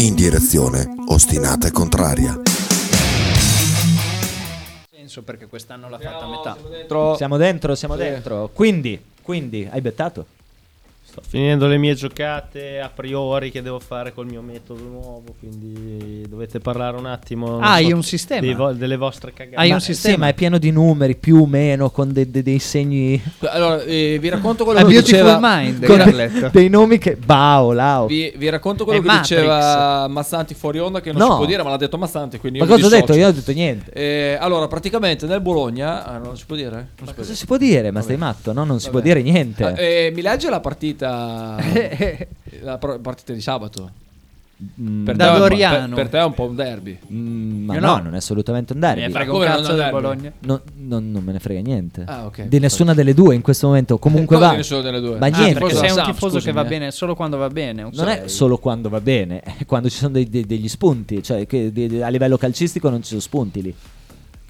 In direzione ostinata e contraria. senso perché quest'anno l'ha fatta a metà. Siamo dentro, siamo Sì. dentro. Quindi, quindi, hai bettato? Sto finendo le mie giocate a priori che devo fare col mio metodo nuovo, quindi dovete parlare un attimo. Ah, hai so, un sistema? vo- delle vostre cagate. Hai Ma- un sistema? Sì, ma è pieno di numeri, più o meno, con de- de- dei segni... Allora, eh, vi racconto quello A che diceva Mind, con de- dei nomi che... Bao, lao. Vi, vi racconto quello È che Matrix. diceva Mazzanti fuori onda che non No. si può dire, ma l'ha detto Mazzanti, quindi Ma cosa ho detto? Io ho detto niente. Eh, allora, praticamente nel Bologna, ah, non si può dire? Non si può Cosa dire. si può dire? Ma stai matto? No, non si può Vabbè. dire niente. Ah, eh, mi legge la partita *laughs* la pro- partita di sabato? Mm, Per Da te è un. Per, per te è un po' un derby. mm, ma no, no. non è assolutamente un Me derby. ne frega Come un non cazzo del? Bologna. No, non, non me ne frega niente. Ah, ok. Di nessuna delle due in questo momento. Comunque va. Ma Ah, niente. Perché sei un tifoso che scusami, va eh. bene solo quando va bene. Non è solo quando va bene, *laughs* è quando ci sono dei- dei- degli spunti. Cioè, che di- di- a livello calcistico non ci sono spunti lì.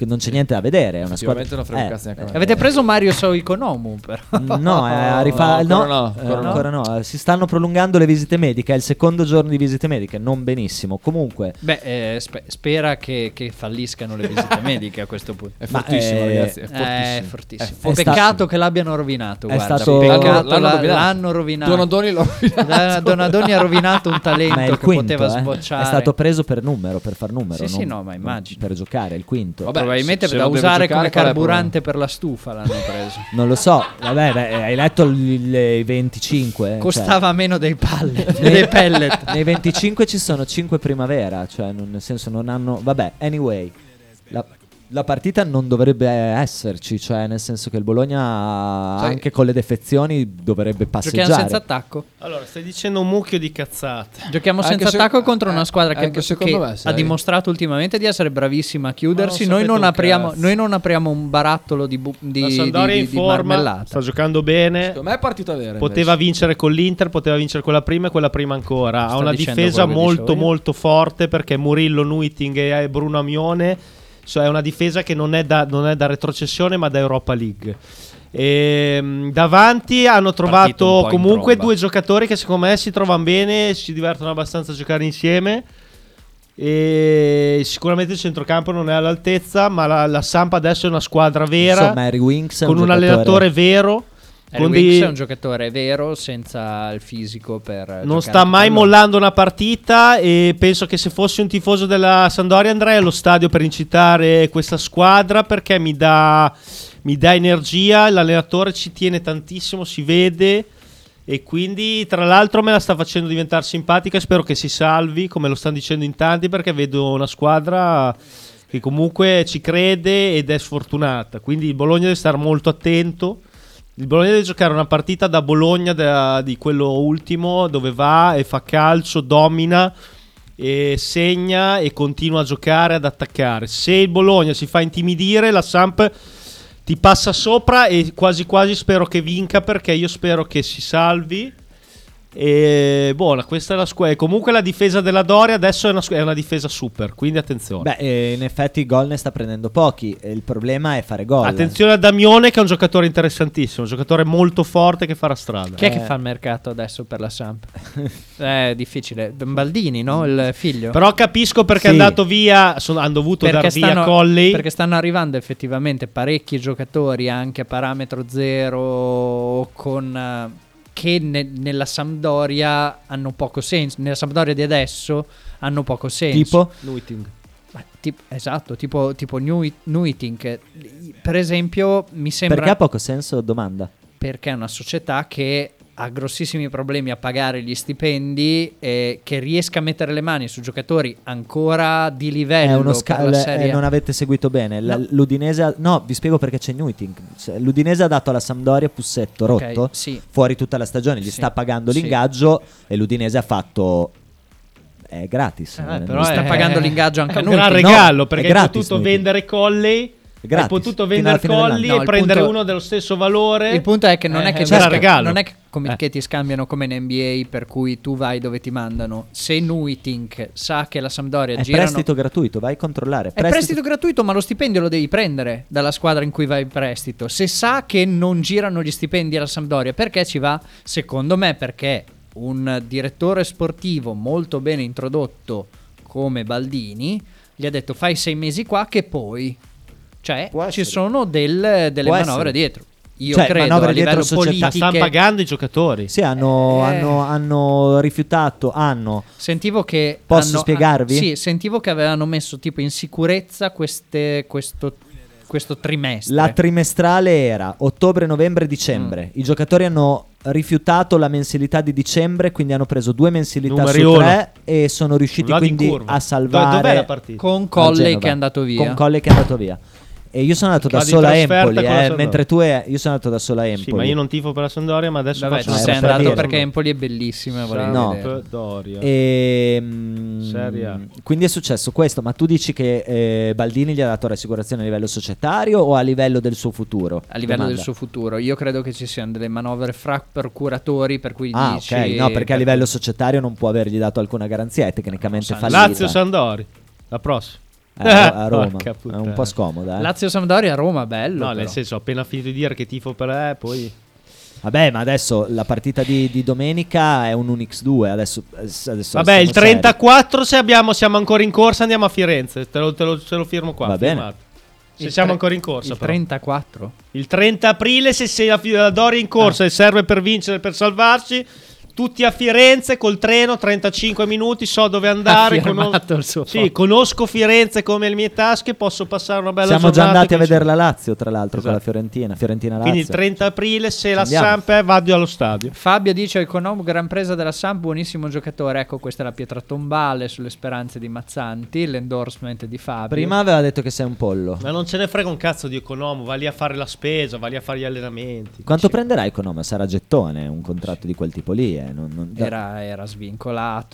Che non c'è niente da vedere. È una squadra. Non frega Eh, cazzo me. Avete preso Mario Soikonomu però. No, *laughs* eh, rifa- No, no, ancora no, eh, ancora no. ancora no. Eh, Si stanno prolungando le visite mediche. È il secondo giorno di visite mediche. Non benissimo. Comunque, Beh, eh, spe- spera che, che falliscano le visite *laughs* mediche a questo punto. È Ma, fortissimo, eh, ragazzi. È Eh, fortissimo. È fortissimo. È sta- Peccato che l'abbiano rovinato. È guarda. stato- Peccato L'hanno- l'hanno rovinato. l'hanno rovinato. Donadoni l'ho Da- Donadoni ha rovinato un talento ma che quinto. poteva eh. sbocciare. È stato preso per numero, per far numero. Sì, non- sì, no, ma immagino. Per giocare, il quinto. Vabbè, Probabilmente se- se da usare giocare, come carburante per la stufa l'hanno *laughs* preso. Non lo so. Vabbè, beh, hai letto i 25. eh, Costava meno dei pallet, *laughs* cioè, dei pellet. Nei 25 ci sono 5 primavera, cioè non- nel senso non hanno... Vabbè, anyway, la, la partita non dovrebbe esserci, cioè nel senso che il Bologna Sai- anche con le defezioni dovrebbe Giochiamo passeggiare. senza attacco. Allora, stai dicendo un mucchio di cazzate. Giochiamo Anche senza se- attacco contro una eh, squadra che, che me, ha dimostrato ultimamente di essere bravissima a chiudersi. Non Noi non, apriamo, noi non apriamo un barattolo di, bu- di, La di, di- in di forma, marmellata. sta giocando bene. Secondo me è partita vera. Poteva invece. vincere con l'Inter, poteva vincere quella prima e quella prima ancora. Sta Ha una difesa molto molto forte perché Murillo, Nuiting e Bruno Amione cioè è una difesa che non è da, non è da retrocessione ma da Europa League. E, davanti hanno un trovato comunque due giocatori che secondo me si trovano bene, si divertono abbastanza a giocare insieme. E sicuramente il centrocampo non è all'altezza, ma la, la Samp adesso è una squadra vera Insomma, Winks è con un, allenatore vero. Harry dei- è un giocatore vero senza il fisico per non sta mai pallone. mollando una partita e penso che se fossi un tifoso della Sandoria andrei allo stadio per incitare questa squadra perché mi dà, mi dà energia, l'allenatore ci tiene tantissimo, si vede e quindi tra l'altro me la sta facendo diventare simpatica e spero che si salvi come lo stanno dicendo in tanti perché vedo una squadra che comunque ci crede ed è sfortunata quindi il Bologna deve stare molto attento il Bologna deve giocare una partita da Bologna da- di quello ultimo dove va e fa calcio, domina e segna e continua a giocare, ad attaccare. Se il Bologna si fa intimidire, la Samp ti passa sopra e quasi quasi spero che vinca perché io spero che si salvi. E buona, questa è la squadra. Comunque la difesa della Doria adesso è una, squ- è una difesa super, quindi attenzione. Beh, eh, in effetti gol ne sta prendendo pochi. Il problema è fare gol. Attenzione a Damione che è un giocatore interessantissimo, un giocatore molto forte che farà strada. Chi è Eh. che fa il mercato adesso per la Samp? *laughs* è difficile. Baldini, no? Il figlio. Però capisco perché Sì. è andato via, sono- hanno dovuto dar via stanno, Colley. perché stanno arrivando effettivamente parecchi giocatori anche a parametro zero con, eh, che ne- nella Sampdoria hanno poco senso. Nella Sampdoria di adesso hanno poco senso. Tipo? Nuiting. Ma tip- esatto, tipo, tipo Nui- Nuiting. Per esempio, mi sembra Perché ha poco senso? Domanda. perché è una società che ha grossissimi problemi a pagare gli stipendi e che riesca a mettere le mani su giocatori ancora di livello È uno per la scalo. serie non avete seguito bene. No. L'Udinese. ha- No, vi spiego perché c'è Nuiting. Cioè, L'Udinese ha dato alla Sampdoria Pussetto rotto. sì. Fuori tutta la stagione. Gli Sì, sta pagando sì. l'ingaggio. E l'Udinese ha fatto. è gratis. Eh, è- però sta è- pagando l'ingaggio anche è a un noi, gran no? regalo perché È hai gratis, potuto Niki. vendere Colley È hai gratis, potuto vendere. Colli No, e prendere punto- uno dello stesso valore Il punto è che non Eh, è che, gran sa- regalo. non è che, come, Eh. che ti scambiano come in NBA per cui tu vai dove ti mandano. Se Nuitink sa che la Sampdoria È girano prestito gratuito, vai a controllare. È prestito gratuito, ma lo stipendio lo devi prendere dalla squadra in cui vai in prestito. Se sa che non girano gli stipendi alla Sampdoria, perché ci va? Secondo me perché un direttore sportivo molto bene introdotto come Baldini gli ha detto fai sei mesi qua che poi... Cioè, Può ci essere. sono del- delle Può manovre essere. dietro. Io Cioè, credo manovre a livello società. stanno pagando i giocatori Sì, hanno, Eh. hanno- hanno rifiutato, hanno. Sentivo che. Posso hanno- spiegarvi? sì, sentivo che avevano messo tipo in sicurezza queste, questo, questo trimestre. La trimestrale era ottobre, novembre, dicembre. Mm. I giocatori hanno rifiutato la mensilità di dicembre, quindi hanno preso due mensilità Numeri su uno. tre e sono riusciti Vado in quindi curva. a salvare. Dove- dov'è la partita? con Colley Genova. che è andato via. Con Colle che è andato via. E io sono andato da sola a Empoli, eh, mentre tu è, io sono andato da sola a Empoli. sì ma io non tifo per la Sampdoria ma adesso Vabbè, faccio sei per andato dire. perché Empoli è bellissima. No. vedere. Sampdoria E, mm, quindi è successo questo, ma tu dici che eh, Baldini gli ha dato rassicurazione a livello societario o a livello del suo futuro? A livello Domanda. del suo futuro, io credo che ci siano delle manovre fra procuratori per cui Ah, dici ok, no, perché a livello societario non può avergli dato alcuna garanzia, è tecnicamente San- fallita. Lazio Sandori la prossima a, *laughs* a Roma, è un po' scomoda. eh. Lazio Sampdoria Roma bello. no però. nel senso ho appena finito di dire che tifo per lei poi Vabbè, ma adesso la partita di, di domenica è un un X2. Adesso, adesso Vabbè, il siamo seri. 34 se abbiamo, siamo ancora in corsa andiamo a Firenze. Te lo, te lo- te lo firmo qua. Va bene. firmato. Se Il siamo tre- ancora in corsa. Il però. 34? Il 30 aprile, se sei la, la Doria in corsa e serve per vincere, per salvarsi, tutti a Firenze col treno, 35 minuti, so dove andare. Suo sì, conosco Firenze come le mie tasche, posso passare una bella Siamo già andati a vedere la Lazio, tra l'altro, con la Esatto. Fiorentina. Fiorentina Lazio. Quindi il 30 aprile, se la Andiamo. Samp è, vado allo stadio. Fabio dice Econom, gran presa della Samp, buonissimo giocatore. Ecco, questa è la pietra tombale sulle speranze di Mazzanti, l'endorsement di Fabio. Prima aveva detto che sei un pollo. Ma non ce ne frega un cazzo di Economo, va lì a fare la spesa, va lì a fare gli allenamenti. Quanto Sì. prenderà Economa? Sarà gettone, un contratto di quel tipo lì. eh, non- non- era, era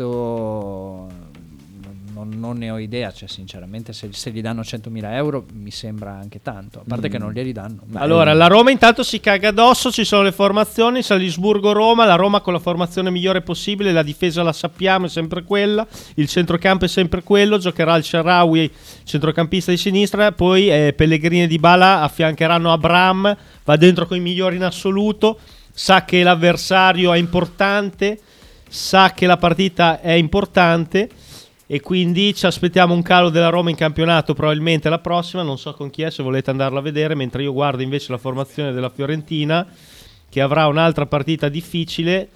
svincolato, non, non ne ho idea, cioè sinceramente se, se gli danno 100.000 euro mi sembra anche tanto, a parte Mm. che non glieli danno. Allora, la Roma intanto si caga addosso, ci sono le formazioni, Salisburgo-Roma, la Roma con la formazione migliore possibile, la difesa la sappiamo, è sempre quella, il centrocampo è sempre quello, giocherà il Sharawi, centrocampista di sinistra, poi eh, Pellegrini e Dybala affiancheranno Abram, va dentro con i migliori in assoluto, sa che l'avversario è importante, sa che la partita è importante e quindi ci aspettiamo un calo della Roma in campionato probabilmente la prossima, non so con chi è se volete andarla a vedere, mentre io guardo invece la formazione della Fiorentina che avrà un'altra partita difficile.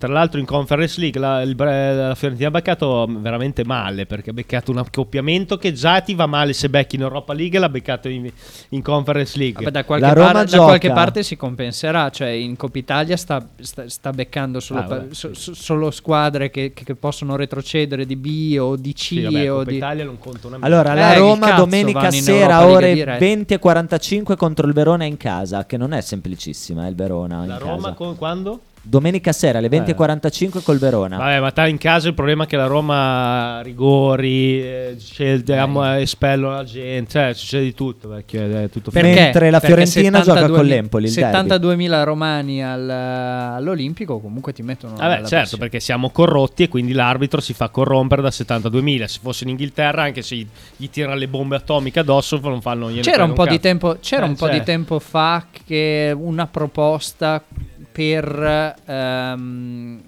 Tra l'altro in Conference League la, il la Fiorentina ha beccato veramente male perché ha beccato un accoppiamento che già ti va male se becchi in Europa League e l'ha beccato in, in Conference League. Vabbè, da, qualche La Roma par- da qualche parte si compenserà, cioè in Coppa Italia sta, sta- sta beccando solo, Ah, pa- so- solo squadre che, che- possono retrocedere di B o di C Sì, vabbè, o Coppa di... Italia non conta una Allora, Eh, la che Roma domenica sera ore direi. 20 e 45 contro il Verona in casa, che non è semplicissima, eh, il Verona La in Roma casa. con, quando? Domenica sera alle 20 e Eh. 45 col Verona. Vabbè, ma sta in casa il problema è che la Roma rigori, eh, sceglie, am- espello la gente, cioè succede di tutto, vecchio, è tutto Perché? Mentre la Fiorentina gioca 72.000 con l'Empoli, il derby. 72.000 romani al- all'Olimpico comunque ti mettono una Vabbè, certo, pressione. perché siamo corrotti e quindi l'arbitro si fa corrompere da 72.000. Se fosse in Inghilterra, anche se gli, gli tirano le bombe atomiche addosso, non fanno niente. C'era un po' di tempo, c'era Eh, un po' di tempo fa che una proposta per ehm,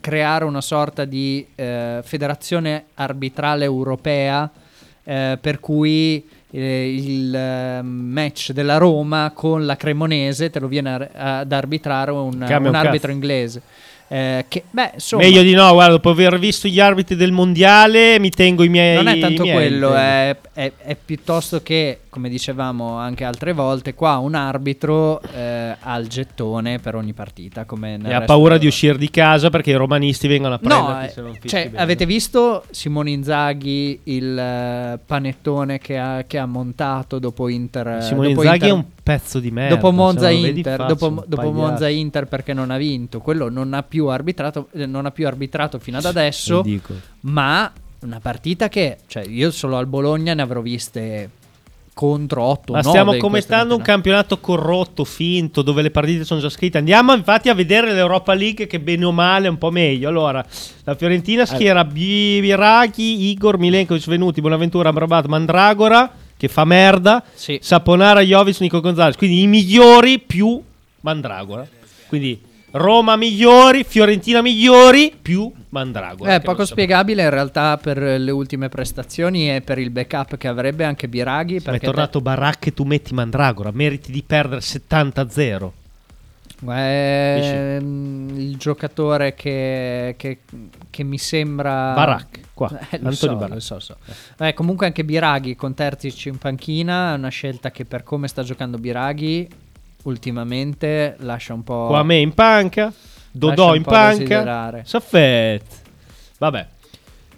creare una sorta di eh, federazione arbitrale europea eh, per cui eh, il eh, match della Roma con la Cremonese te lo viene ar- ad arbitrare un, un un arbitro inglese. Eh, che, beh, insomma, Meglio di no, guarda, dopo aver visto gli arbitri del mondiale, mi tengo i miei. non è tanto miei, quello, è, è- è piuttosto che come dicevamo anche altre volte, qua un arbitro eh, ha il gettone per ogni partita. E ha paura di uscire di casa perché i romanisti vengono a No, prenderti eh, se non fischi cioè, bene. avete visto Simone Inzaghi il eh, panettone che ha, che ha montato dopo Inter? Simone dopo Inzaghi Inter- è un pezzo di merda. dopo Monza Inter, dopo, dopo. Monza Inter perché non ha vinto, quello non ha più arbitrato, eh, non ha più arbitrato fino ad adesso, ma una partita che, cioè io solo al Bologna ne avrò viste contro 8 Ma stiamo commentando un campionato corrotto, finto, dove le partite sono già scritte. Andiamo infatti a vedere l'Europa League che bene o male è un po' meglio. Allora, la Fiorentina schiera Bi- Biraghi, Igor, Milenkovic, Venuti, Bonaventura, Amrabat, Mandragora, che fa merda, Sì. Saponara, Jovic, Nico Gonzalez. Quindi i migliori più Mandragora. Quindi Roma migliori, Fiorentina migliori più Mandragora. È che poco spiegabile in realtà per le ultime prestazioni e per il backup che avrebbe anche Biraghi. Ma è tornato Barak e tu metti Mandragora, meriti di perdere 70-0. È mm, il giocatore che, che- che mi sembra. Barak, qua, Eh, lo so, Barak. lo so, so. Eh, comunque anche Biraghi con Terzic in panchina è una scelta che per come sta giocando Biraghi ultimamente lascia un po'. Qua a me in panca, Dodò in panca. Saffet. Vabbè.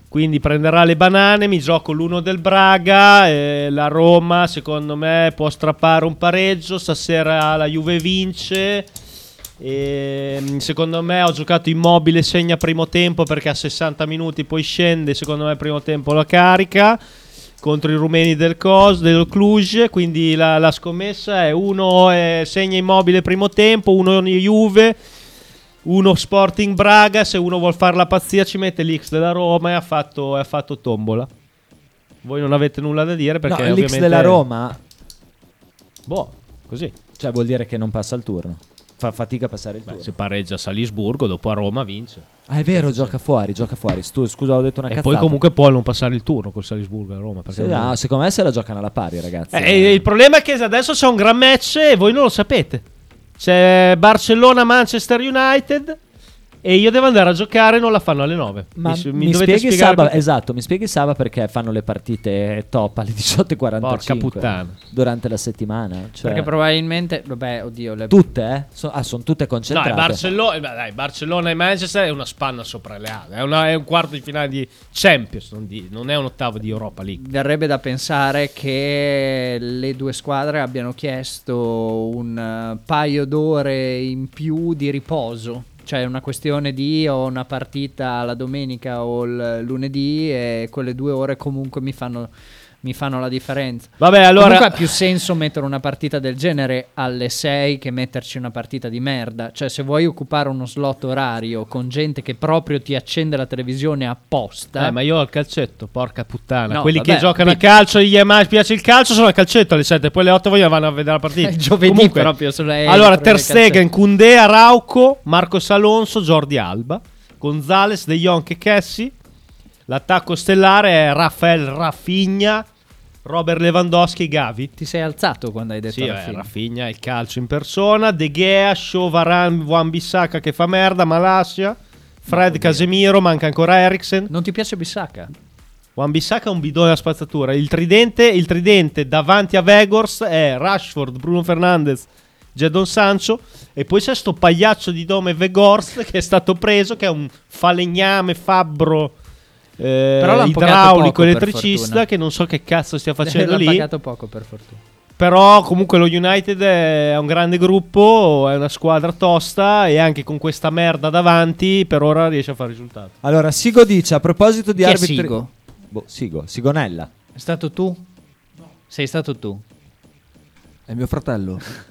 Quindi prenderà le banane, mi gioco l'uno del Braga, e la Roma secondo me può strappare un pareggio, stasera la Juve vince. E, mm, secondo me ho giocato immobile, segna primo tempo perché a 60 minuti poi scende, secondo me primo tempo la carica contro i rumeni del COS, del Cluj, quindi la, la scommessa è uno eh, segna immobile primo tempo, uno Juve, uno Sporting Braga, se uno vuol fare la pazzia ci mette l'X della Roma e ha fatto, ha fatto tombola. Voi non avete nulla da dire perché no, l'X ovviamente- della Roma, Boh, così. cioè vuol dire che non passa il turno. Fa fatica a passare il Beh, turno. se pareggia a Salisburgo, dopo a Roma vince. Ah, è vero, gioca fuori, gioca fuori. Stu- scusa, ho detto una e cazzata. poi comunque può non passare il turno col Salisburgo a Roma. Sì, non- ah, secondo me se la giocano alla pari, ragazzi. Eh, il problema è che adesso c'è un gran match e voi non lo sapete. C'è Barcellona-Manchester United e io devo andare a giocare non la fanno alle 9. Ma mi, mi, mi dovete spieghi spiegare Saba, perché. esatto, mi spieghi Saba perché fanno le partite top alle 18.45 Porca puttana. durante la settimana? Cioè, Perché probabilmente. Vabbè, oddio. Le... tutte, eh? So- ah, sono tutte No, concentrate. è Barcellona, eh, dai, Barcellona e Manchester è una spanna sopra le ali. È, una- è un quarto di finale di Champions, non, di- non è un ottavo di Europa League. Verrebbe da pensare che le due squadre abbiano chiesto un eh, paio d'ore in più di riposo. Cioè, è una questione di ho una partita la domenica o il lunedì e quelle due ore comunque mi fanno, mi fanno la differenza. Vabbè, allora. Comunque ha più senso mettere una partita del genere alle 6 che metterci una partita di merda. Cioè, se vuoi occupare uno slot orario con gente che proprio ti accende la televisione apposta. Eh, ma io ho il calcetto, porca puttana. No, Quelli vabbè, che giocano a quindi- calcio gli mai piace il calcio sono al calcetto alle 7, poi alle 8 vogliono vanno a vedere la partita. *laughs* Giovedì Comunque, proprio sulla Allora, Ter Stegen, calzette. Koundé, Arauco, Marcos Alonso, Jordi Alba, Gonzales, De Jong e Kessi. L'attacco stellare è Rafael Raffigna, Robert Lewandowski e Gavi. Ti sei alzato quando hai detto Sì, alla eh, fine. Raffigna è il calcio in persona. De Gea, Shaw, Varane, Wan Bissaka che fa merda, Malassia, Fred, Casemiro, manca ancora Eriksen. Non ti piace Bissaka? Wan Bissaka è un bidone da spazzatura. Il tridente, il tridente davanti a Vegors è Rashford, Bruno Fernandes, Jadon Sancho. E poi c'è sto pagliaccio di nome Vegors *laughs* che è stato preso, che è un falegname fabbro eh, idraulico, elettricista, che non so che cazzo stia *laughs* facendo L'ha lì. pagato poco per fortuna. Però comunque lo United è un grande gruppo, è una squadra tosta e anche con questa merda davanti per ora riesce a fare risultati. Allora, Sigo dice a proposito di Chi arbitri. Sigo? Boh, Sigo, Sigonella. È stato tu? Sei stato tu. È mio fratello. *laughs*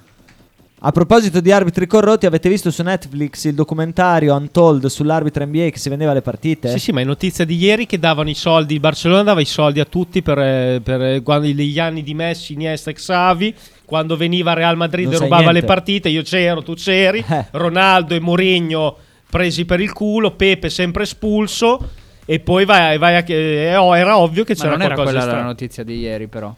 A proposito di arbitri corrotti, avete visto su Netflix il documentario Untold sull'arbitro NBA che si vendeva le partite? Sì, sì, ma è notizia di ieri che davano i soldi, il Barcellona dava i soldi a tutti per, eh, per, eh, quando gli anni di Messi, Iniesta e Xavi, quando veniva Real Madrid Non e rubava niente. le partite, io c'ero, tu c'eri, Eh. Ronaldo e Mourinho presi per il culo, Pepe sempre espulso e poi vai, vai a, eh, oh, era ovvio che Ma c'era non era qualcosa quella di la notizia di ieri, però.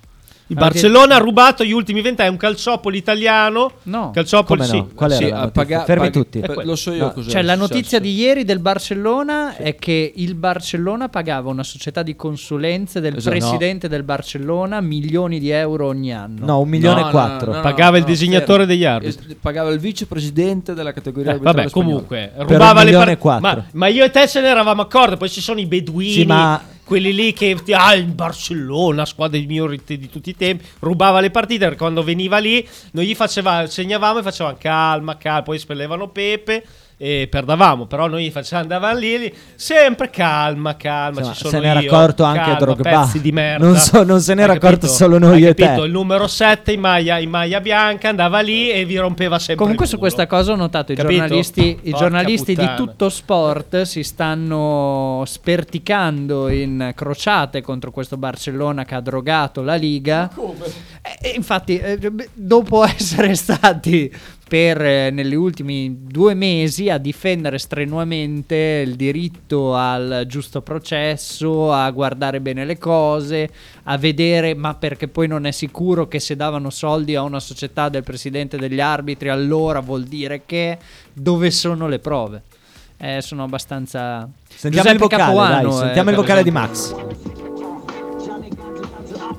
Il Allora, Barcellona ha rubato gli ultimi vent'anni un calciopoli italiano. No. Calciopoli, no? sì. Qual era Sì, la a notizia? paga- Fermi paghi- tutti. eh, quello. lo so io No. cos'è. Cioè, la notizia di ieri del Barcellona è che il Barcellona pagava una società di consulenze del Esatto. presidente del Barcellona milioni di euro ogni anno. No, un milione No, e no, quattro. no, no, Pagava il no, disegnatore degli arbitri. Eh, Pagava il vicepresidente della categoria Eh, vabbè, comunque, un rubava le e quattro. Ma, ma io e te ce ne eravamo accorti. Poi ci sono i beduini, Sì, ma- quelli lì che ah, il Barcellona, squadra te- di tutti i tempi, rubava le partite. perché Quando veniva lì, noi gli faceva, segnavamo e facevamo calma, calma. Poi spellevano Pepe e perdavamo. Però noi facevamo, andavamo lì, lì, sempre calma, calma. Insomma, ci sono se n'era io, accorto anche calma, Drogba. pezzi di merda. Non so- non se n'era accorto solo noi e te. capito? Il numero 7 in maglia, in maglia bianca andava lì e vi rompeva sempre Comunque il su questa cosa ho notato i Capito? giornalisti, i giornalisti di tutto sport si stanno sperticando in crociate contro questo Barcellona che ha drogato la Liga. E, e infatti, eh, beh, dopo *laughs* essere stati per eh, negli ultimi due mesi a difendere strenuamente il diritto al giusto processo, a guardare bene le cose, a vedere, ma perché poi non è sicuro che se davano soldi a una società del presidente degli arbitri, allora vuol dire che dove sono le prove? Eh, sono abbastanza. Sentiamo il Giuseppe vocale, Capuano, dai, eh, sentiamo il per vocale di. Max.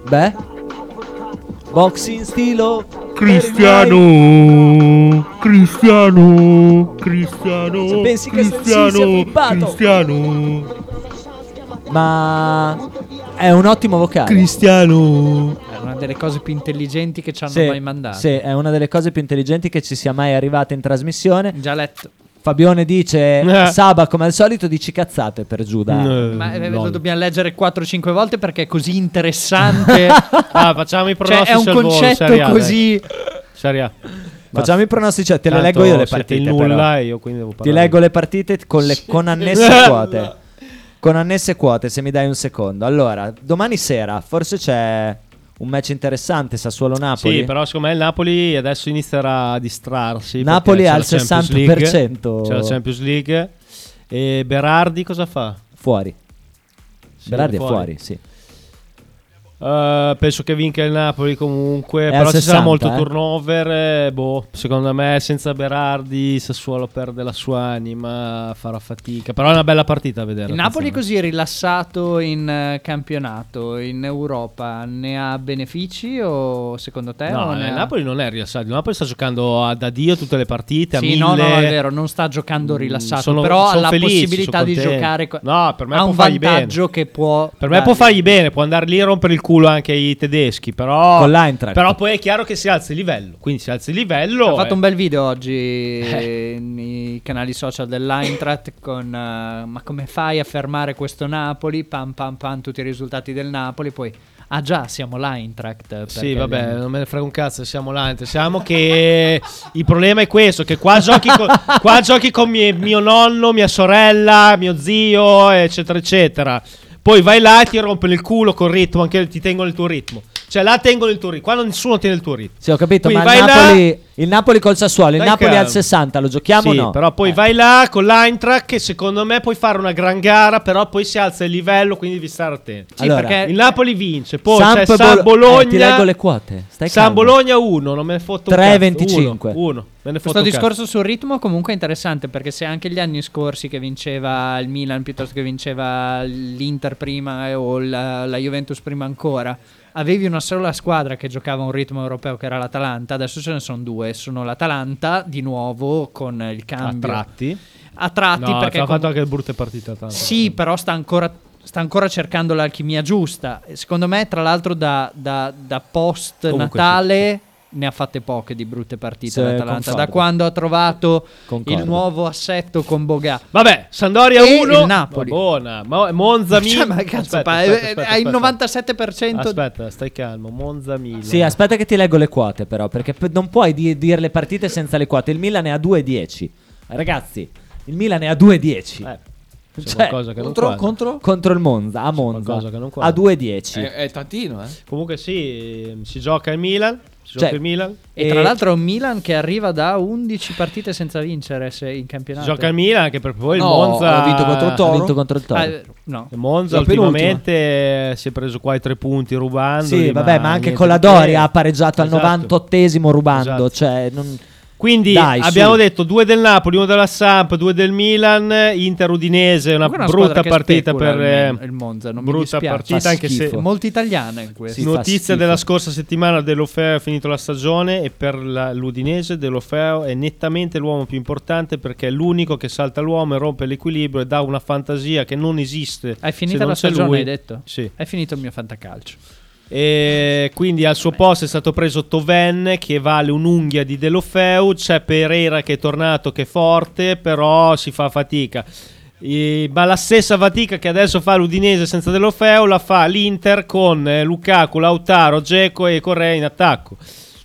Beh? Boxing stilo Cristiano, Cristiano, Cristiano. Se pensi che sia flippato. Cristiano, Ma è un ottimo vocale. Cristiano. È una delle cose più intelligenti che ci hanno Sì, mai mandato. sì, è una delle cose più intelligenti che ci sia mai arrivata in trasmissione. Già letto. Fabione dice: Eh. Saba, come al solito, dici cazzate per Giuda. Ma eh, lo dobbiamo leggere 4-5 volte perché è così interessante. *laughs* Ah, facciamo i cioè, pronostici è un volo, concetto dai. così. Serie. Facciamo i pronostici, cioè, te le leggo io le partite. in nulla però. e io quindi devo Ti parlare. leggo le partite con, le, con annesse *laughs* quote. Con annesse quote, se mi dai un secondo. Allora, domani sera forse c'è un match interessante, Sassuolo-Napoli. Sì, però secondo me il Napoli adesso inizierà a distrarsi. Napoli al la Champions League, 60%. C'è la Champions League. E Berardi cosa fa? Fuori. Sì, Berardi è fuori. fuori, sì. Eh, penso che vinca il Napoli comunque. È però al ci sarà 60, molto eh. turnover. eh, boh, secondo me senza Berardi Sassuolo perde la sua anima, farà fatica. Però è una bella partita a vedere. Il Napoli così rilassato in eh, campionato, in Europa, ne ha benefici o secondo te? No, il ha- Napoli non è rilassato. Il Napoli sta giocando a- da Dio tutte le partite. a Sì, mille. no, no, è vero, non sta giocando Mm, rilassato, sono- però sono ha la felici, possibilità di contenti. giocare. co- No, per me ha può un fargli bene. vantaggio che può. Per me può fargli bene, può andare lì a rompere il culo anche ai tedeschi, però... Con l'Eintracht. Però poi è chiaro che si alza il livello, quindi si alza il livello... Ha fatto eh. un bel video oggi *laughs* Eh. nei canali social dell'Eintracht con eh, ma come fai a fermare questo Napoli? Pam pam pam tutti i risultati del Napoli, poi ah già siamo l'Eintracht. Sì, perché vabbè, non me ne frega un cazzo, siamo là. Siamo che *laughs* il problema è questo: che qua giochi con, qua giochi con mie- mio nonno, mia sorella, mio zio, eccetera, eccetera. Poi vai là e ti rompono il culo col ritmo, anche ti tengono il tuo ritmo. Cioè, là tengono il tuo ritmo, qua nessuno tiene il tuo ritmo. Sì, ho capito, Quindi ma il vai là- Napoli, il Napoli col Sassuolo, il Dai Napoli calma. al 60, lo giochiamo o Sì, no? però poi Eh. vai là con l'Eintracht che secondo me puoi fare una gran gara, però poi si alza il livello, quindi devi stare attenti. Sì, Allora, perché Il Napoli vince, poi Samp c'è San Bolo- Bologna. eh, ti leggo le quote. Stai San calmo. Bologna 1, non me ne fotto un 3,25. cazzo. Uno, uno, me ne fotto Questo un discorso sul ritmo comunque è interessante perché se anche gli anni scorsi che vinceva il Milan piuttosto che vinceva l'Inter prima o la, la Juventus prima ancora, avevi una sola squadra che giocava a un ritmo europeo che era l'Atalanta, adesso ce ne sono due, sono l'Atalanta di nuovo con il cazzo. A cambio tratti. a tratti No, perché ha com- fatto anche brutte partite. tanto. sì, però sta ancora, sta ancora cercando l'alchimia giusta. Secondo me, tra l'altro, da, da- da post Natale ne ha fatte poche di brutte partite Sì, l'Atalanta. Da quando ha trovato Concordo. il nuovo assetto con Boga. Vabbè, Sandoria E 1. il Napoli. Buona. Ma Monza Cioè, Milan. ma cazzo, Aspetta, eh, aspetta, hai il aspetta. 97%. Aspetta, stai calmo. Monza Milan. Sì, aspetta che ti leggo le quote però, perché non puoi di- dire le partite senza le quote. Il Milan è a 2,10. Ragazzi, il Milan è a 2,10. Eh, c'è Cioè, qualcosa che non Contro, contro? Contro il Monza, a Monza. qualcosa che non A quadra. 2,10. È, è tantino, eh. Comunque sì, si gioca il Milan. Cioè, gioca il Milan. E, E- tra l'altro è un Milan che arriva da 11 partite senza vincere se in Si campionato. gioca il Milan anche perché poi il No, Monza ha vinto contro il Toro. Ha vinto contro il Toro. Ah, no. Il Monza penultima. ultimamente si è preso qua i tre punti rubando. Sì, vabbè, ma anche niente con la che. Doria ha pareggiato al Esatto. 98esimo rubando. Esatto. Cioè, non- Quindi Dai, su. abbiamo detto due del Napoli, uno della Samp, due del Milan, Inter Udinese, una, una brutta partita per il, eh, il Monza, non mi brutta dispiace. partita Fa anche se schifo. Molto italiana in questo. Sì, fa Notizia della scorsa settimana dell'Ofeo è finito la stagione e per la- l'Udinese dell'Ofeo è nettamente l'uomo più importante perché è l'unico che salta l'uomo e rompe l'equilibrio e dà una fantasia che non esiste. Hai se finito non la c'è stagione, lui. hai detto? Sì. È finito il mio fantacalcio. E quindi al suo posto è stato preso Toven che vale un'unghia di Delofeu, c'è Pereira che è tornato che è forte, però si fa fatica. E- ma la stessa fatica che adesso fa l'Udinese senza Delofeu la fa l'Inter con eh, Lukaku, Lautaro, Geco e Correa in attacco.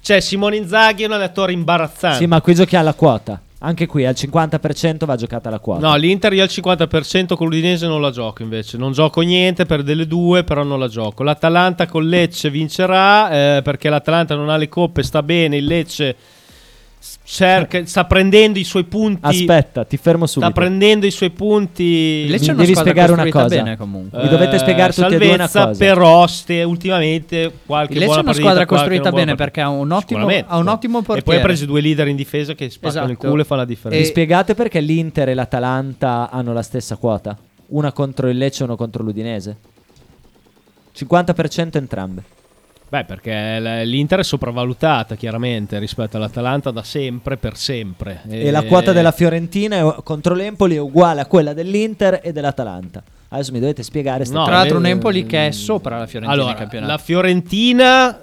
Cioè Simone Inzaghi un allenatore imbarazzante. Sì, ma qui giochiamo la quota. Anche qui al 50% va giocata la quota. No, l'Inter io al 50% con l'Udinese non la gioco invece. Non gioco niente per delle due, però non la gioco. L'Atalanta con Lecce vincerà eh, perché l'Atalanta non ha le coppe, sta bene. Il Lecce cerca, sta prendendo i suoi punti. Aspetta, ti fermo sta subito. prendendo i suoi punti. Il Lecce è Mi una devi spiegare una cosa. bene comunque. Mi dovete spiegare tutti e due una salvezza, cosa. però ste, ultimamente qualche Il Lecce buona è una squadra costruita bene partita. perché ha un ottimo, ha un ottimo E poi ha portiere. preso due leader in difesa che spaccano il Esatto. culo e fa la Mi differenza. E- spiegate perché l'Inter e l'Atalanta hanno la stessa quota? Una contro il Lecce e una contro l'Udinese? 50% entrambe. Beh, perché l'Inter è sopravvalutata chiaramente rispetto all'Atalanta da sempre, per sempre. E la quota della Fiorentina è- contro l'Empoli è uguale a quella dell'Inter e dell'Atalanta. Adesso mi dovete spiegare No, Tra l'altro un eh, Empoli che è sopra la Fiorentina in Allora, campionato. la Fiorentina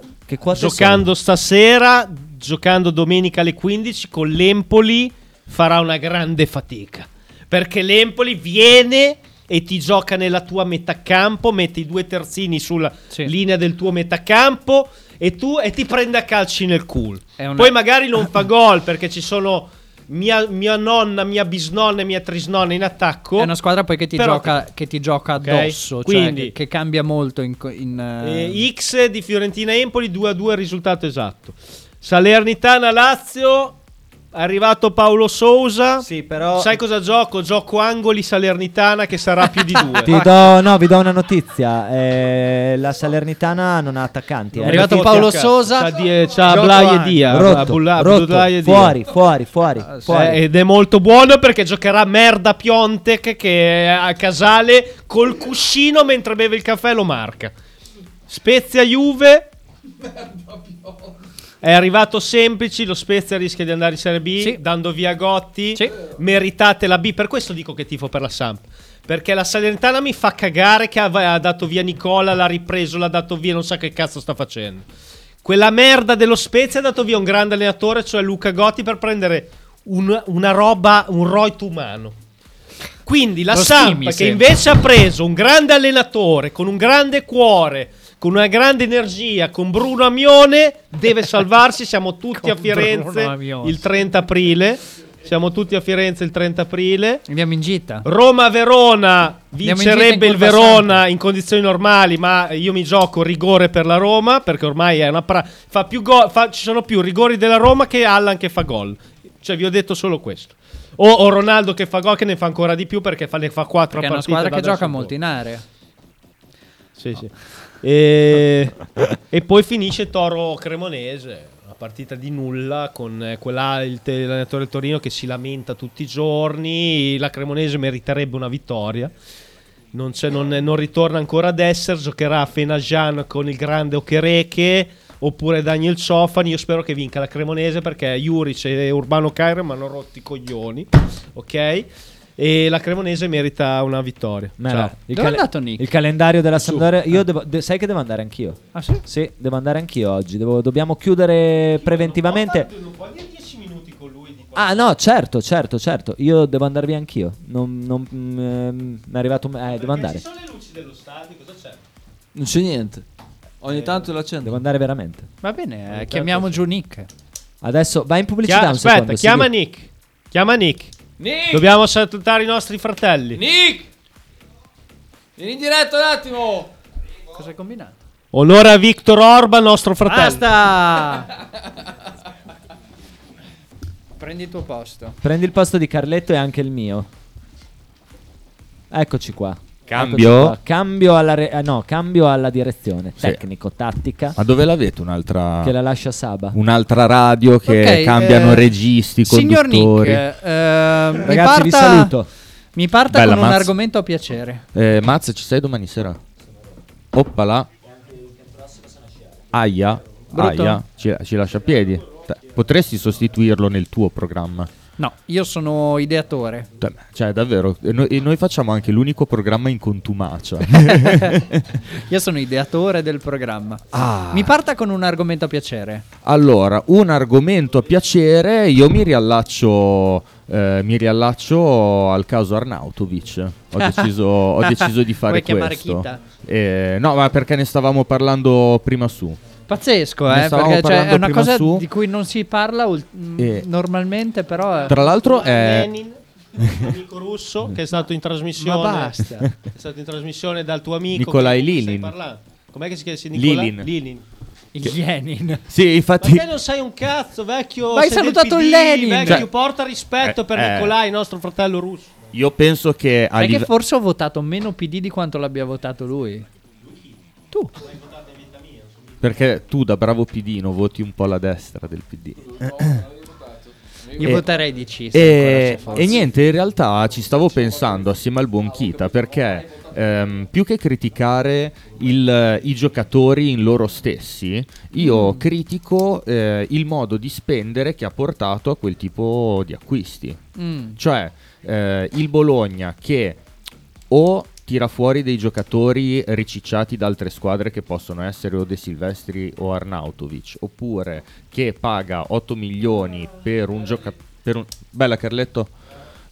giocando stasera, giocando domenica alle 15 con l'Empoli farà una grande fatica. Perché l'Empoli viene e ti gioca nella tua metà campo, mette i due terzini sulla Sì. linea del tuo metà campo e tu e ti prende a calci nel culo. Una- Poi magari non fa gol perché ci sono mia, mia nonna, mia bisnonna e mia trisnonna in attacco. È una squadra poi che ti, gioca, che ti gioca addosso, cioè quindi- che, che cambia molto in... in, eh, X di Fiorentina Empoli 2 a 2 il risultato esatto. Salernitana Lazio è arrivato Paolo Sousa. Sì, però- Sai cosa gioco? Gioco angoli Salernitana che sarà più di due. Ti do, no, vi do una notizia. eh, la Salernitana non ha attaccanti. È eh. arrivato Perché Paolo Sosa. C'ha, Blai e. Dia. Rotto, e fuori, fuori, fuori, fuori. Eh, ed è molto buono perché giocherà merda Piontek che è a Casale col cuscino mentre beve il caffè e lo marca. Spezia Juve. È arrivato Semplici, lo Spezia rischia di andare in Serie B, Sì. dando via Gotti. Sì. Meritate la B, per questo dico che tifo per la Samp. Perché la Salernitana mi fa cagare che ha, dato via Nicola, l'ha ripreso, l'ha dato via, non sa che cazzo sta facendo. Quella merda dello Spezia ha dato via un grande allenatore, cioè Luca Gotti, per prendere un- una roba, un Roit umano. Quindi la Lo Samp che invece ha preso un grande allenatore con un grande cuore, con una grande energia, con Bruno Amione, deve *laughs* salvarsi. Siamo tutti a Firenze il 30 aprile. Siamo tutti a Firenze il 30 aprile. Andiamo in gita. Roma-Verona vincerebbe in il Verona in condizioni normali, ma io mi gioco rigore per la Roma perché ormai è una pra- fa più gol, fa- ci sono più rigori della Roma che Allan che fa gol. Cioè vi ho detto solo questo. O, o Ronaldo che fa gol che ne fa ancora di più perché fa, ne fa 4 Perché è una squadra che gioca molto in area. Sì, sì. E, e poi finisce Toro Cremonese, partita di nulla con eh, quella, il l'allenatore del Torino che si lamenta tutti i giorni. La Cremonese meriterebbe una vittoria. Non, non- non ritorna ancora ad essere, giocherà Fenajan con il grande Okereke oppure Daniel Ciofani. Io spero che vinca la Cremonese perché Juric e Urbano Cairo mi hanno rotti i coglioni. Ok? E la Cremonese merita una vittoria. Ciao. il, Dove è andato Nick? il calendario della Sampdoria. Io devo, de- sai che devo andare anch'io. Ah sì? Sì, devo andare anch'io oggi. Devo- dobbiamo chiudere preventivamente. Non puoi dire 10 minuti con lui di Ah, no, certo, certo, certo. Io devo andare via anch'io. Non, non- mm, ehm, mi è arrivato. un- Eh, devo andare. sono le luci dello stadio, cosa c'è? Non c'è niente. Ogni tanto l'accendo. Devo andare veramente. Va bene, eh, chiamiamo giù Nick. Adesso vai in pubblicità. Chia- un aspetta, secondo, chiama Silvio. Nick. Chiama Nick. Nick! Dobbiamo salutare i nostri fratelli. Nick! Vieni in diretta un attimo! Cosa hai combinato? Onore a Victor Orban, nostro fratello. Basta! *laughs* Prendi il tuo posto. Prendi il posto di Carletto e anche il mio. Eccoci qua. Cambio? Cambio alla, re- eh, no, cambio alla direzione Sì. tecnico-tattica. Ma dove l'avete un'altra Che la lascia Saba. Un'altra radio che Ok, cambiano eh, registi, Signor conduttori. Nick, eh, mi Ragazzi, vi parta- saluto. Mi parta Bella, con un Maz. argomento a piacere. Eh, Mazza, ci sei domani sera? Oppala. Aia. Brutto? Aia. Ci, ci lascia a piedi. Potresti sostituirlo nel tuo programma. No, io sono ideatore. Te- Cioè, davvero. E noi, e noi facciamo anche l'unico programma in contumacia. *laughs* Io sono ideatore del programma. Ah. Mi parta con un argomento a piacere. Allora, un argomento a piacere, io mi riallaccio, eh, mi riallaccio al caso Arnautovic. Ho deciso, ho *laughs* deciso di fare Vuoi chiamare questo. Kita? Eh, no, ma perché ne stavamo parlando prima su. Pazzesco, eh? Perché cioè, è una cosa su. di cui non si parla ul- mm, Eh. normalmente, però. Tra l'altro è... Lenin, *laughs* amico russo, che è stato in trasmissione. Ma basta. *laughs* È stato in trasmissione dal tuo amico. Cui Lilin. Com'è che si chiama? Nikolai? Lilin. Lilin. Il Lenin. Sì, infatti... Ma te non sai un cazzo, vecchio. Ma hai sei salutato PD, il Lenin. Vecchio, Cioè- porta rispetto Eh, per eh. Nikolai, nostro fratello russo. Io penso che Sai che live- forse ho votato meno PD di quanto l'abbia votato lui. Tu. Perché tu da bravo pidino voti un po' la destra del PD. Io E- voterei di C. se ancora E, e niente, in realtà ci stavo pensando assieme al buon Kita perché ehm, più che criticare il- i giocatori in loro stessi, io Mm. critico eh, il modo di spendere che ha portato a quel tipo di acquisti. Mm. Cioè eh, il Bologna che o tira fuori dei giocatori ricicciati da altre squadre che possono essere o De Silvestri o Arnautovic, oppure che paga 8 milioni per un giocatore... Bella Carletto?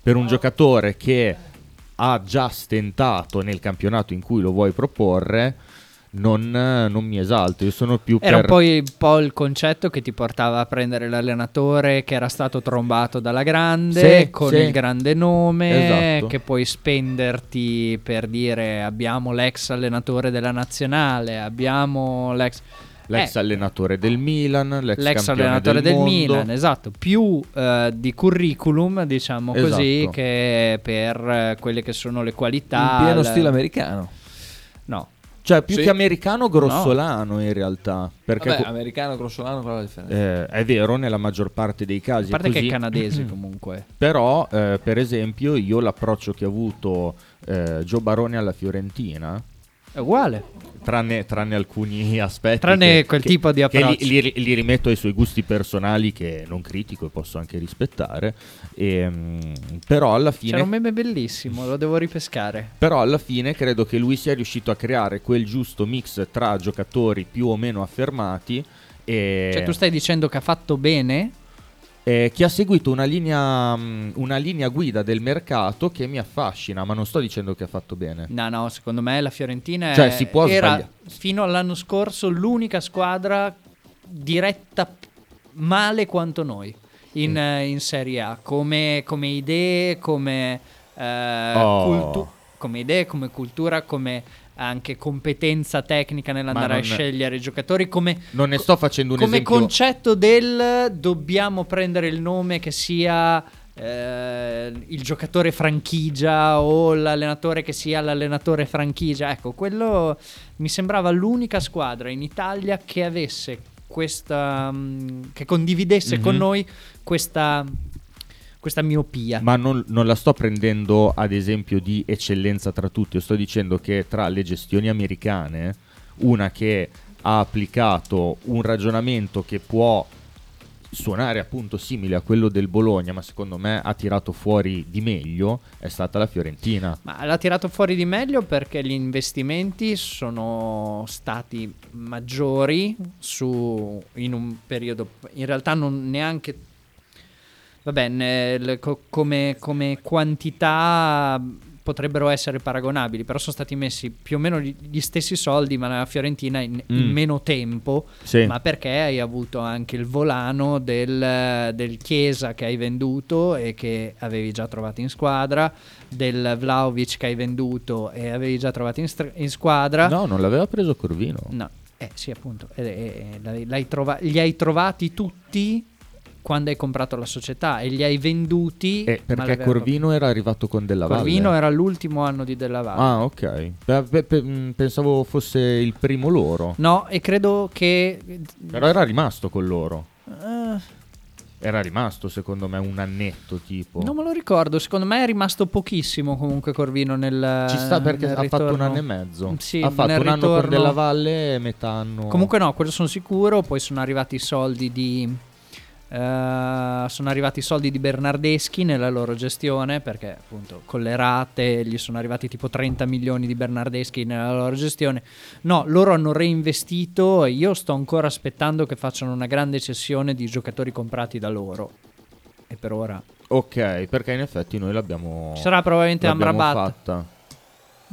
Per un giocatore che ha già stentato nel campionato in cui lo vuoi proporre, non, non mi esalto. Io sono più Era un per... po' il, po' il concetto che ti portava a prendere l'allenatore che era stato trombato dalla grande, Sì, con sì. il grande nome, Esatto. che puoi spenderti per dire abbiamo l'ex allenatore della nazionale, abbiamo l'ex... L'ex Eh, allenatore del Milan, l'ex, l'ex campione allenatore del, mondo. Milan, esatto, più eh, di curriculum, diciamo così, Esatto. che per eh, quelle che sono le qualità. In pieno il- stile americano. No, Cioè, più Sì. che americano, grossolano in realtà. Perché Vabbè, co- americano, grossolano, qual è la differenza? eh, è vero nella maggior parte dei casi. a parte è che è canadese *clears throat* comunque. Però, eh, per esempio, io l'approccio che ha avuto eh, Joe Barone alla Fiorentina, È uguale. Tranne, tranne alcuni *laughs* aspetti, Tranne che- quel che- tipo di che li, approccio. li- li rimetto ai suoi gusti personali che non critico e posso anche rispettare. Ehm, però alla fine. C'era un meme bellissimo, lo devo ripescare. Però alla fine credo che lui sia riuscito a creare quel giusto mix tra giocatori più o meno affermati e Cioè, tu stai dicendo che ha fatto bene? Eh, che ha seguito una linea, mh, una linea guida del mercato che mi affascina, ma non sto dicendo che ha fatto bene. No, no, secondo me la Fiorentina è- Cioè, si può era sbagliare. fino all'anno scorso l'unica squadra diretta male quanto noi in, Mm. eh, in Serie A, come, come idee, come, eh, Oh. cultu- come idee, come cultura, come anche competenza tecnica nell'andare a scegliere i giocatori, come Non ne sto facendo un come esempio. concetto del dobbiamo prendere il nome che sia eh, il giocatore franchigia o l'allenatore che sia l'allenatore franchigia. Ecco, quello mi sembrava l'unica squadra in Italia che avesse questa. mm, che condividesse con Mhm. noi questa, questa miopia. Ma non, non la sto prendendo ad esempio di eccellenza tra tutti, io sto dicendo che tra le gestioni americane, una che ha applicato un ragionamento che può suonare appunto simile a quello del Bologna, ma secondo me ha tirato fuori di meglio, è stata la Fiorentina. Ma l'ha tirato fuori di meglio perché gli investimenti sono stati maggiori su, in un periodo, in realtà non neanche, vabbè, nel- co- come, come quantità potrebbero essere paragonabili, però sono stati messi più o meno gli, gli stessi soldi, ma la Fiorentina in, in Mm. meno tempo, Sì. ma perché hai avuto anche il volano del, del Chiesa che hai venduto e che avevi già trovato in squadra, del Vlaovic che hai venduto e avevi già trovato in, stra- in squadra. No, non l'aveva preso Corvino. No. Eh sì, appunto. Eh, eh, l'hai trova- li hai trovati tutti quando hai comprato la società e li hai venduti. Eh, perché Corvino era arrivato con Della Valle. Corvino era l'ultimo anno di Della Valle. Ah, ok. Beh, pe- mh, pensavo fosse il primo loro. No, e credo che. Però era rimasto con loro. eh, Era rimasto, secondo me, un annetto tipo. non me lo ricordo. Secondo me è rimasto pochissimo comunque Corvino nel. Ci sta perché ha fatto un ritorno. anno e mezzo. Sì, ha fatto un anno con ritorno- Della Valle e metà anno. Comunque no, quello sono sicuro. Poi sono arrivati i soldi di. Eh, sono arrivati i soldi di Bernardeschi nella loro gestione perché appunto con le rate gli sono arrivati tipo 30 milioni di Bernardeschi nella loro gestione. No, loro hanno reinvestito e io sto ancora aspettando che facciano una grande cessione di giocatori comprati da loro. E per ora Ok, perché in effetti noi l'abbiamo. Ci sarà probabilmente l'abbiamo Amrabat. fatta.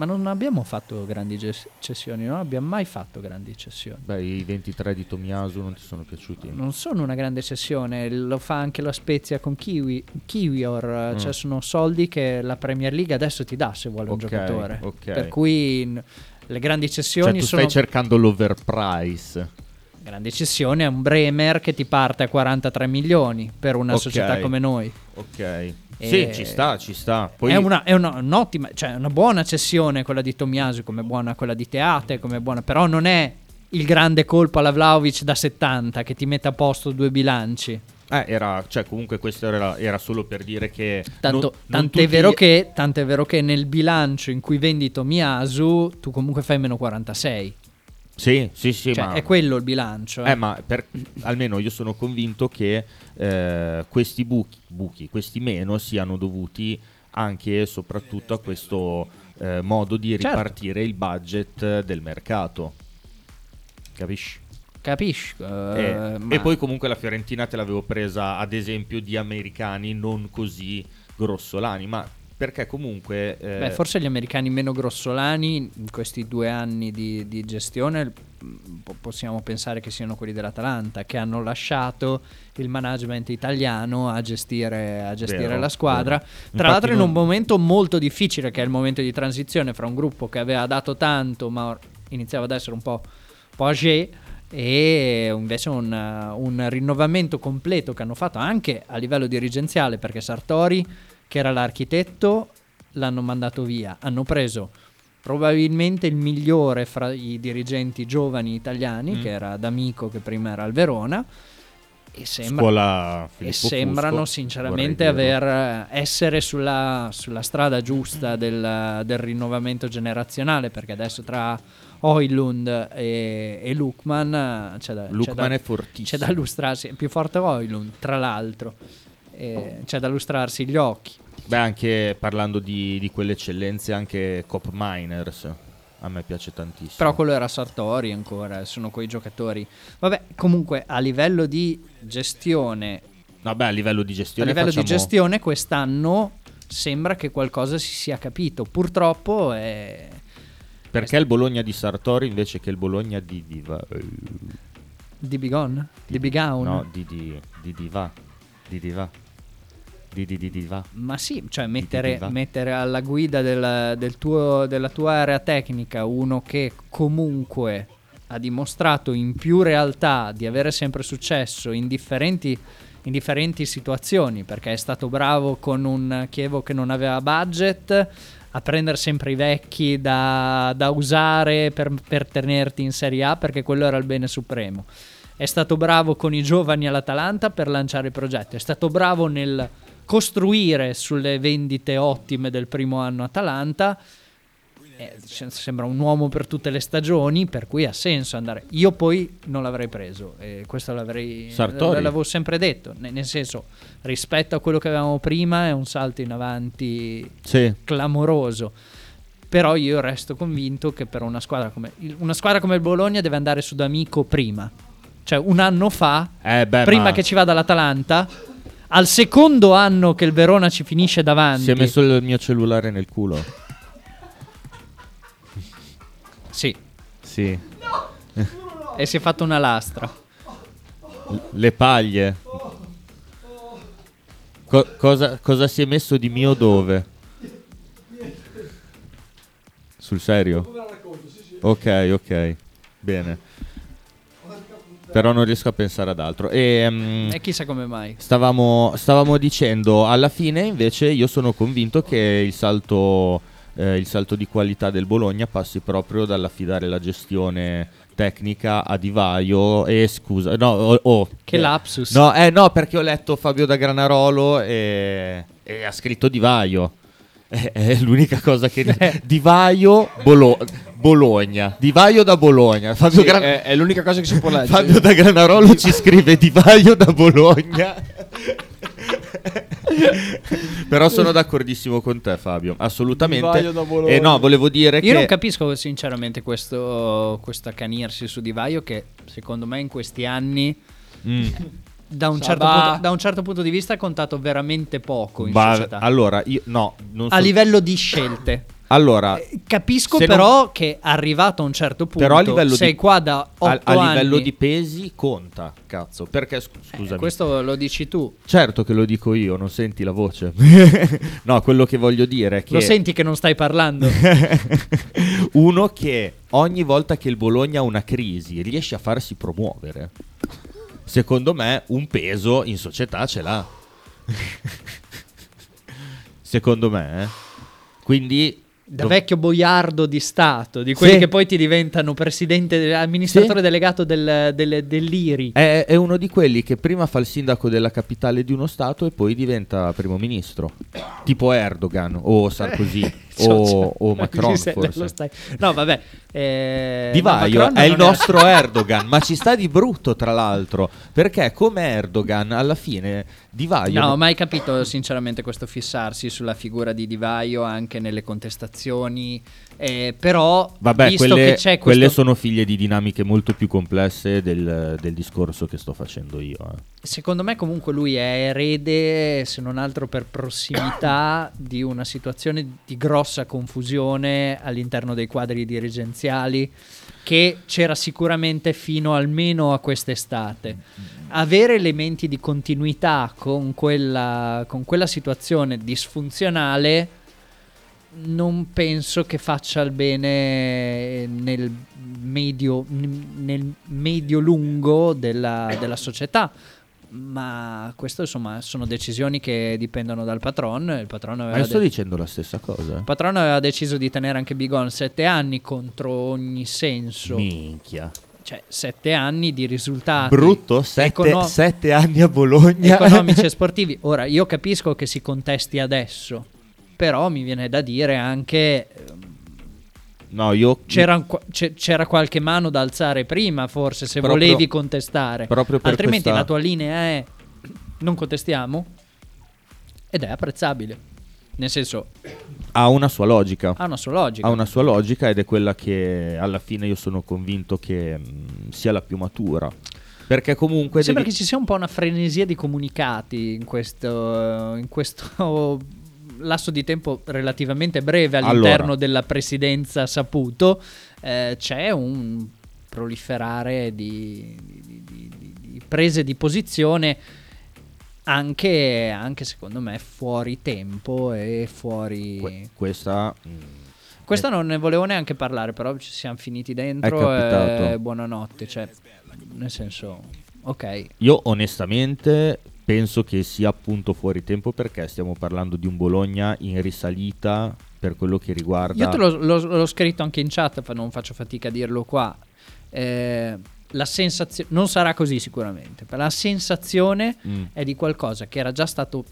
Ma non abbiamo fatto grandi ges- cessioni, non abbiamo mai fatto grandi cessioni. Beh, i 23 di Tomiasu non ti sono piaciuti. Non sono una grande cessione, lo fa anche la Spezia con Kiwi, Kiwior, Mm. cioè sono soldi che la Premier League adesso ti dà se vuole un Ok, giocatore. ok. Per cui n- le grandi Cioè, cessioni tu sono stai cercando l'overprice. grandi cessioni è un Bremer che ti parte a 43 milioni per una Ok. società come noi. Ok. E- Sì, ci sta, ci sta. Poi È, una, è una- un'ottima, cioè una buona cessione quella di Tomiasu, come buona quella di Teate, come buona, però non è il grande colpo alla Vlaovic da 70 che ti mette a posto due bilanci. Eh, era, cioè, comunque questo era, era solo per dire che. Tanto, non- non tant'è, tutti- vero che, tant'è vero che nel bilancio in cui vendi Tomiasu tu comunque fai meno 46. Sì, sì, sì, Cioè, ma. è quello il bilancio. Eh, ma per- almeno io sono convinto che eh, questi buchi, buchi, questi meno, siano dovuti anche e soprattutto a questo eh, modo di Certo. ripartire il budget del mercato. Capisci? Capisco. Eh, eh, ma- E poi comunque la Fiorentina te l'avevo presa ad esempio di americani non così grossolani, ma perché comunque... eh, Beh, forse gli americani meno grossolani in questi due anni di, di gestione po- possiamo pensare che siano quelli dell'Atalanta che hanno lasciato il management italiano a gestire, a gestire Vero, la squadra. vero. Tra Infatti l'altro in un momento molto difficile che è il momento di transizione fra un gruppo che aveva dato tanto ma iniziava ad essere un po', un po' âgé e invece un, un rinnovamento completo che hanno fatto anche a livello dirigenziale perché Sartori che era l'architetto l'hanno mandato via hanno preso probabilmente il migliore fra i dirigenti giovani italiani Mm. che era D'Amico che prima era al Verona e, sembra- e sembrano Fusco, sinceramente aver eh, essere sulla, sulla strada giusta del, del rinnovamento generazionale perché adesso tra Oilund e, e Lukman eh, c'è da, c'è Lukman da- è fortissimo. c'è da lustrarsi è più forte Oilund tra l'altro Eh, c'è da lustrarsi gli occhi Beh, anche parlando di, di quelle eccellenze, anche Cop Miners. A me piace tantissimo. Però quello era Sartori ancora, sono quei giocatori. Vabbè, comunque a livello di gestione, Vabbè, a livello di a gestione livello di facciamo- gestione quest'anno sembra che qualcosa si sia capito. Purtroppo è Perché il Bologna di Sartori invece che il Bologna di Diva? eh, di Bigon, di Bigaun. No, di, di, di Diva. Di Diva. Di di di Diva. Ma sì, cioè mettere, Diva. mettere alla guida del- del tuo- della tua area tecnica uno che comunque ha dimostrato in più realtà di avere sempre successo in differenti, in differenti situazioni, perché è stato bravo con un Chievo che non aveva budget a prendere sempre i vecchi da, da usare per, per tenerti in Serie A, perché quello era il bene supremo. È stato bravo con i giovani all'Atalanta per lanciare i progetti, è stato bravo nel costruire sulle vendite ottime del primo anno Atalanta. Eh, sembra un uomo per tutte le stagioni, per cui ha senso andare. Io poi non l'avrei preso, e questo l'avrei l'avevo sempre detto. ne- nel senso, rispetto a quello che avevamo prima, è un salto in avanti Sì. clamoroso. Però io resto convinto che per una squadra come una squadra come il Bologna deve andare su D'Amico prima. Cioè, un anno fa, Eh, beh, prima ma che ci vada l'Atalanta, al secondo anno che il Verona ci finisce davanti. si è messo il mio cellulare nel culo. Sì, Sì. e si è fatto una lastra. L- Le paglie. Co- cosa, cosa si è messo di mio dove? Sul serio? Ok, ok. Bene. Però non riesco a pensare ad altro. E, mm, E chissà come mai. Stavamo, stavamo dicendo, alla fine invece io sono convinto che il salto, eh, il salto di qualità del Bologna passi proprio dall'affidare la gestione tecnica a Divaio e scusa, no, oh, oh, Che eh, lapsus. No, eh, no, perché ho letto Fabio da Granarolo e, e ha scritto Divaio. *laughs* È, è l'unica cosa che... *laughs* Divaio Bolo- Bologna. Divaio da Bologna. Fabio Sì, Gran- è, è l'unica cosa che si può *laughs* leggere. Fabio da Granarolo ci scrive Divaio da Bologna. *laughs* Però sono d'accordissimo con te, Fabio. Assolutamente. E no, volevo dire Io che. non capisco sinceramente questo, questo accanirsi su Divaio che secondo me in questi anni Mm. da un, certo punto, da un certo punto di vista ha contato veramente poco in Ba- società. allora, io no, non so- a livello di scelte. Allora, Capisco Se però che arrivato a un certo punto Però a livello sei di- qua da 8 a, a livello anni. di pesi conta, cazzo. Perché scu- Eh, questo lo dici tu. Certo che lo dico io, non senti la voce. *laughs* no, quello che voglio dire è che Lo senti che non stai parlando? *laughs* uno che ogni volta che il Bologna ha una crisi riesce a farsi promuovere. Secondo me un peso in società ce l'ha. *laughs* Secondo me, eh. Quindi Da vecchio boiardo di Stato, di quelli Sì. che poi ti diventano presidente, amministratore delegato del, del- dell'IRI. è, è uno di quelli che prima fa il sindaco della capitale di uno stato e poi diventa primo ministro. Tipo Erdogan o Sarkozy *laughs* o, Cioè, o Macron forse. No, vabbè. eh, Di no, è il nostro *laughs* Erdogan, ma ci sta di brutto tra l'altro, perché come Erdogan alla fine Di Vaio No, ho mai capito sinceramente questo fissarsi sulla figura di Di Vaio anche nelle contestazioni. eh, però, Vabbè, visto quelle, che c'è quelle questo, sono figlie di dinamiche molto più complesse del, del discorso che sto facendo io. eh. secondo me, comunque, lui è erede, se non altro per prossimità, di una situazione di grossa confusione all'interno dei quadri dirigenziali che c'era sicuramente fino almeno a quest'estate. Avere elementi di continuità con quella, con quella situazione disfunzionale non penso che faccia il bene nel medio, nel medio-lungo della, della società. Ma questo insomma sono decisioni che dipendono dal patron. Il patron Ma aveva, io sto de- dicendo la stessa cosa. il patron aveva deciso di tenere anche Bigon sette anni contro ogni senso. Minchia. Cioè, sette anni di risultati Brutto, sette, econo- sette anni a Bologna. economici *laughs* e sportivi. Ora, io capisco che si contesti adesso, però mi viene da dire anche ehm, No, io c'era, un c'era qualche mano da alzare prima, forse, se Proprio- volevi contestare. Altrimenti questa- la tua linea è non contestiamo ed è apprezzabile. Nel senso, ha una sua logica. ha una sua logica. Ha una sua logica ed è quella che alla fine io sono convinto che mh, sia la più matura. Perché comunque Sembra devi- che ci sia un po' una frenesia di comunicati in questo, in questo lasso di tempo relativamente breve all'interno Allora. della presidenza saputo. eh, c'è un proliferare di, di- di- di- prese di posizione anche, anche secondo me fuori tempo e fuori... que- questa mh, Questo non ne volevo neanche parlare, però ci siamo finiti dentro capitato. e buonanotte. Cioè, nel senso, ok. Io onestamente penso che sia appunto fuori tempo perché stiamo parlando di un Bologna in risalita per quello che riguarda Io te l'ho, l'ho- l'ho scritto anche in chat, non faccio fatica a dirlo qua. Eh, la sensazione, non sarà così sicuramente, ma la sensazione Mm. è di qualcosa che era già stato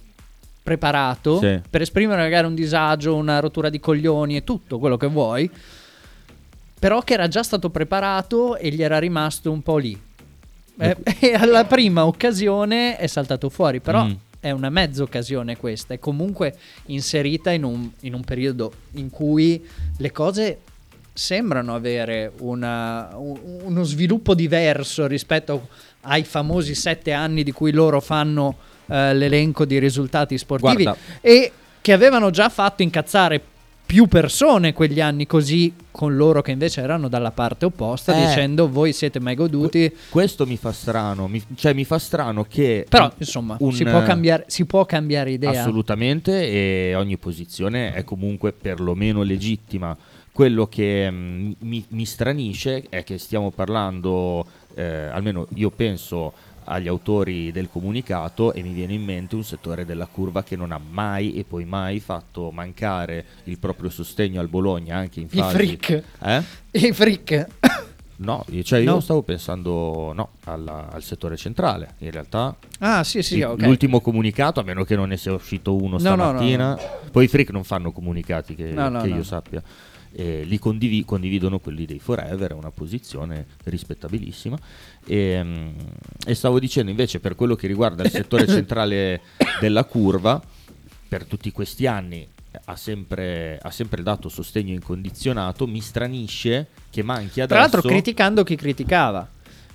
preparato Sì. per esprimere magari un disagio, una rottura di coglioni e tutto quello che vuoi, però che era già stato preparato e gli era rimasto un po' lì. Eh, *laughs* e alla prima occasione è saltato fuori, però Mm. è una mezza occasione questa, è comunque inserita in un, in un periodo in cui le cose sembrano avere una- un- uno sviluppo diverso rispetto ai famosi sette anni di cui loro fanno eh, l'elenco di risultati sportivi Guarda. e che avevano già fatto incazzare più persone quegli anni così con loro che invece erano dalla parte opposta Eh. dicendo voi siete mai goduti Questo mi fa strano, mi, cioè mi fa strano che... però insomma un- si, può cambiare, si può cambiare idea Assolutamente e ogni posizione è comunque perlomeno legittima. Quello che mm, mi, mi stranisce è che stiamo parlando, eh, almeno io penso agli autori del comunicato e mi viene in mente un settore della curva che non ha mai e poi mai fatto mancare il proprio sostegno al Bologna anche in i fasi... freak Eh? i freak No, cioè io No. stavo pensando no, alla- al settore centrale. In realtà ah sì sì il- ok l'ultimo comunicato, a meno che non ne sia uscito uno No, stamattina, poi i freak non fanno comunicati che, che io sappia. Eh, li condivi- condividono quelli dei Forever, è una posizione rispettabilissima. E, mm, e stavo dicendo invece per quello che riguarda il settore *laughs* centrale della curva, per tutti questi anni ha sempre, ha sempre dato sostegno incondizionato, mi stranisce che manchi adesso... Tra l'altro criticando chi criticava.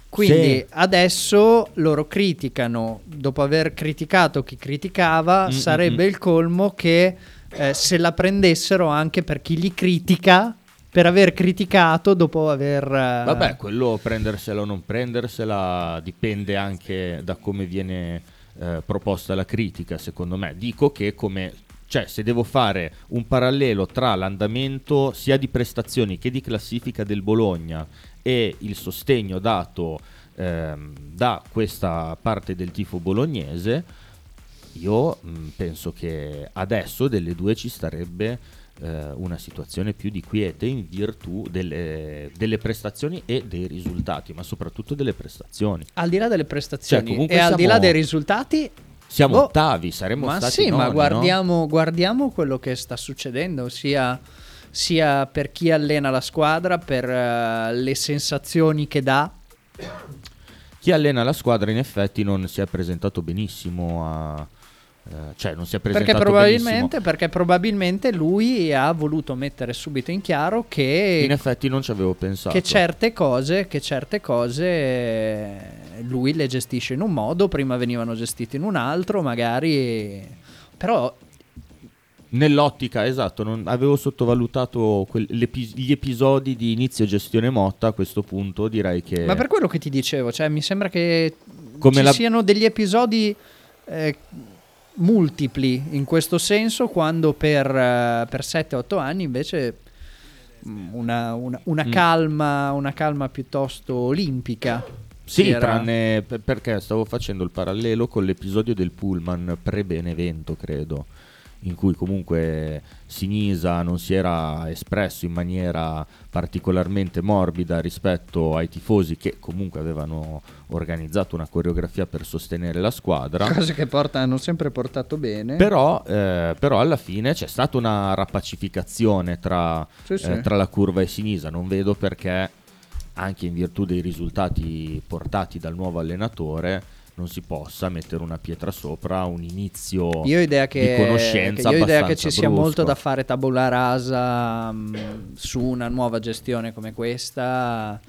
Quindi Sì. adesso loro criticano, dopo aver criticato chi criticava, Mm, sarebbe mm. il colmo che eh, se la prendessero anche per chi li critica per aver criticato dopo aver... eh, Vabbè, quello prendersela o non prendersela dipende anche da come viene eh, proposta la critica, secondo me. Dico che come cioè, se devo fare un parallelo tra l'andamento sia di prestazioni che di classifica del Bologna e il sostegno dato ehm, da questa parte del tifo bolognese, io mh, penso che adesso delle due ci starebbe eh, una situazione più di quiete in virtù delle, delle prestazioni e dei risultati, ma soprattutto delle prestazioni. Al di là delle prestazioni Cioè, e al di là dei risultati... Siamo boh, ottavi, saremmo ma stati sì, ma noni, guardiamo, guardiamo quello che sta succedendo, sia, sia per chi allena la squadra, per eh, le sensazioni che dà. Chi allena la squadra in effetti non si è presentato benissimo a... eh, cioè non si è presentato Perché probabilmente, perché probabilmente lui ha voluto mettere subito in chiaro che, In effetti non ci avevo pensato. che certe cose, che certe cose eh, lui le gestisce in un modo, prima venivano gestite in un altro, magari... Però Nell'ottica, esatto, non avevo sottovalutato l'epi- gli episodi di inizio gestione Motta, a questo punto direi che... Ma per quello che ti dicevo, cioè mi sembra che Come ci la- siano degli episodi eh, multipli in questo senso, quando per, eh, per 7-8 anni invece mm, una, una- una Mm. calma, una calma piuttosto olimpica. Sì, era- tranne per- perché stavo facendo il parallelo con l'episodio del Pullman pre-Benevento, credo, in cui comunque Sinisa non si era espresso in maniera particolarmente morbida rispetto ai tifosi che comunque avevano organizzato una coreografia per sostenere la squadra. Cose che porta- hanno sempre portato bene. Però, eh, però alla fine c'è stata una rapacificazione tra, Sì, sì. eh, tra la curva e Sinisa. Non vedo perché, anche in virtù dei risultati portati dal nuovo allenatore, non si possa mettere una pietra sopra un inizio Io ho idea che, di conoscenza. che io ho idea che ci sia brusco. molto da fare tabula rasa mm, su una nuova gestione come questa.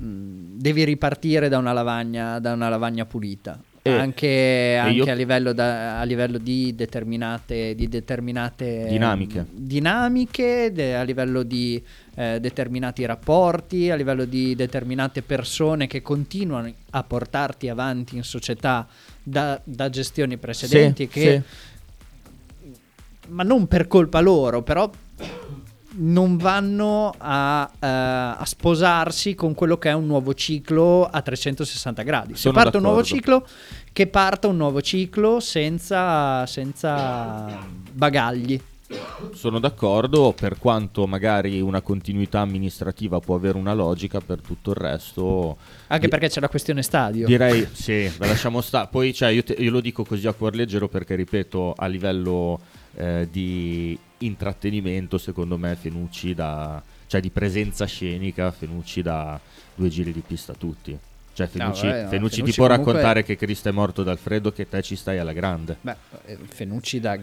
Mm, devi ripartire da una lavagna, da una lavagna pulita. E- anche anche io- a, livello da- a livello di determinate, di determinate Dinamiche. mm, dinamiche, de- a livello di eh, determinati rapporti, a livello di determinate persone che continuano a portarti avanti in società da, da gestioni precedenti Sì, che sì. ma non per colpa loro, però non vanno a, eh, a sposarsi con quello che è un nuovo ciclo a 360 gradi. Se Sono parte un nuovo d'accordo. ciclo, che parta un nuovo ciclo senza, senza bagagli. Sono d'accordo, per quanto magari una continuità amministrativa può avere una logica, per tutto il resto... Anche di- perché c'è la questione stadio. Direi *laughs* sì, la lasciamo stare. Poi cioè, io, te- io lo dico così a cuor leggero perché, ripeto, a livello eh, di intrattenimento, secondo me Fenucci da... cioè di presenza scenica, Fenucci da due giri di pista a tutti. Cioè Fenucci, vabbè, no, Fenucci ti Fenucci può comunque- raccontare che Cristo è morto da Alfredo, che te ci stai alla grande. Beh, eh, Fenucci da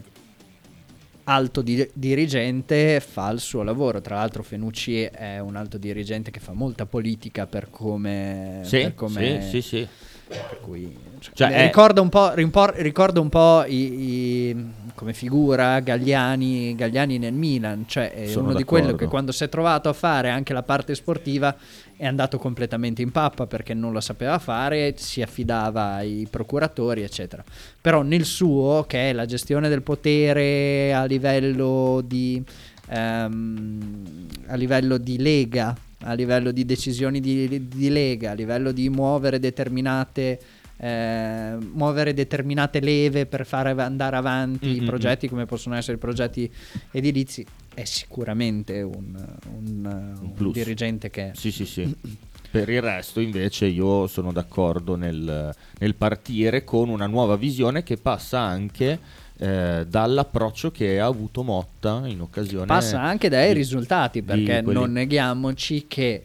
alto di- dirigente fa il suo lavoro. Tra l'altro, Fenucci è un alto dirigente che fa molta politica per come. Sì, per come- sì, sì, sì. Per cui, cioè, Cioè, eh, ricorda un po', rimpor- ricorda un po' i- i- come figura Gagliani, Gagliani nel Milan, cioè è uno di quello d'accordo. che quando si è trovato a fare anche la parte sportiva è andato completamente in pappa perché non lo sapeva fare, si affidava ai procuratori, eccetera. Però nel suo, che è la gestione del potere a livello di, ehm, a livello di lega, a livello di decisioni di, di lega, a livello di muovere determinate, eh, muovere determinate leve per fare andare avanti i Mhm. progetti come possono essere i progetti edilizi, è sicuramente un, un- un plus. dirigente che... Sì, sì, sì. *clears throat* Per il resto, invece, io sono d'accordo nel, nel partire con una nuova visione che passa anche eh, dall'approccio che ha avuto Motta in occasione. Passa anche dai di- risultati perché quelli- non neghiamoci che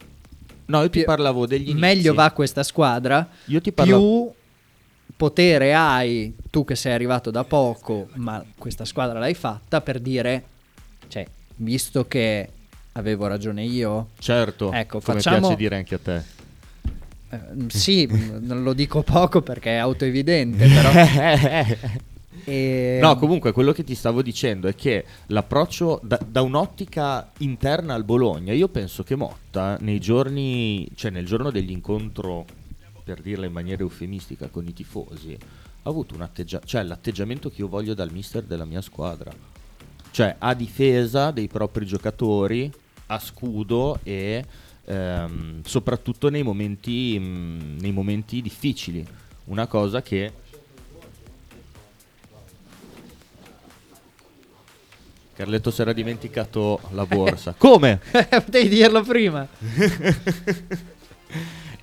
No, io ti parlavo degli inizi. meglio va questa squadra, Io ti parlavo- più potere hai tu che sei arrivato da poco, ma questa squadra l'hai fatta per dire, cioè, visto che avevo ragione io, Certo, Ecco, come facciamo- piace dire anche a te. eh, sì, *laughs* non lo dico poco perché è autoevidente, *laughs* però... *laughs* E- No, comunque quello che ti stavo dicendo è che l'approccio da, da un'ottica interna al Bologna, io penso che Motta nei giorni, cioè nel giorno dell'incontro, per dirla in maniera eufemistica, con i tifosi, ha avuto un atteggiamento, cioè l'atteggiamento che io voglio dal mister della mia squadra. Cioè a difesa dei propri giocatori, a scudo e ehm, soprattutto nei momenti, mh, nei momenti difficili. Una cosa che Carletto si era dimenticato la *laughs* borsa. Come? *laughs* Potevi dirlo prima. *laughs*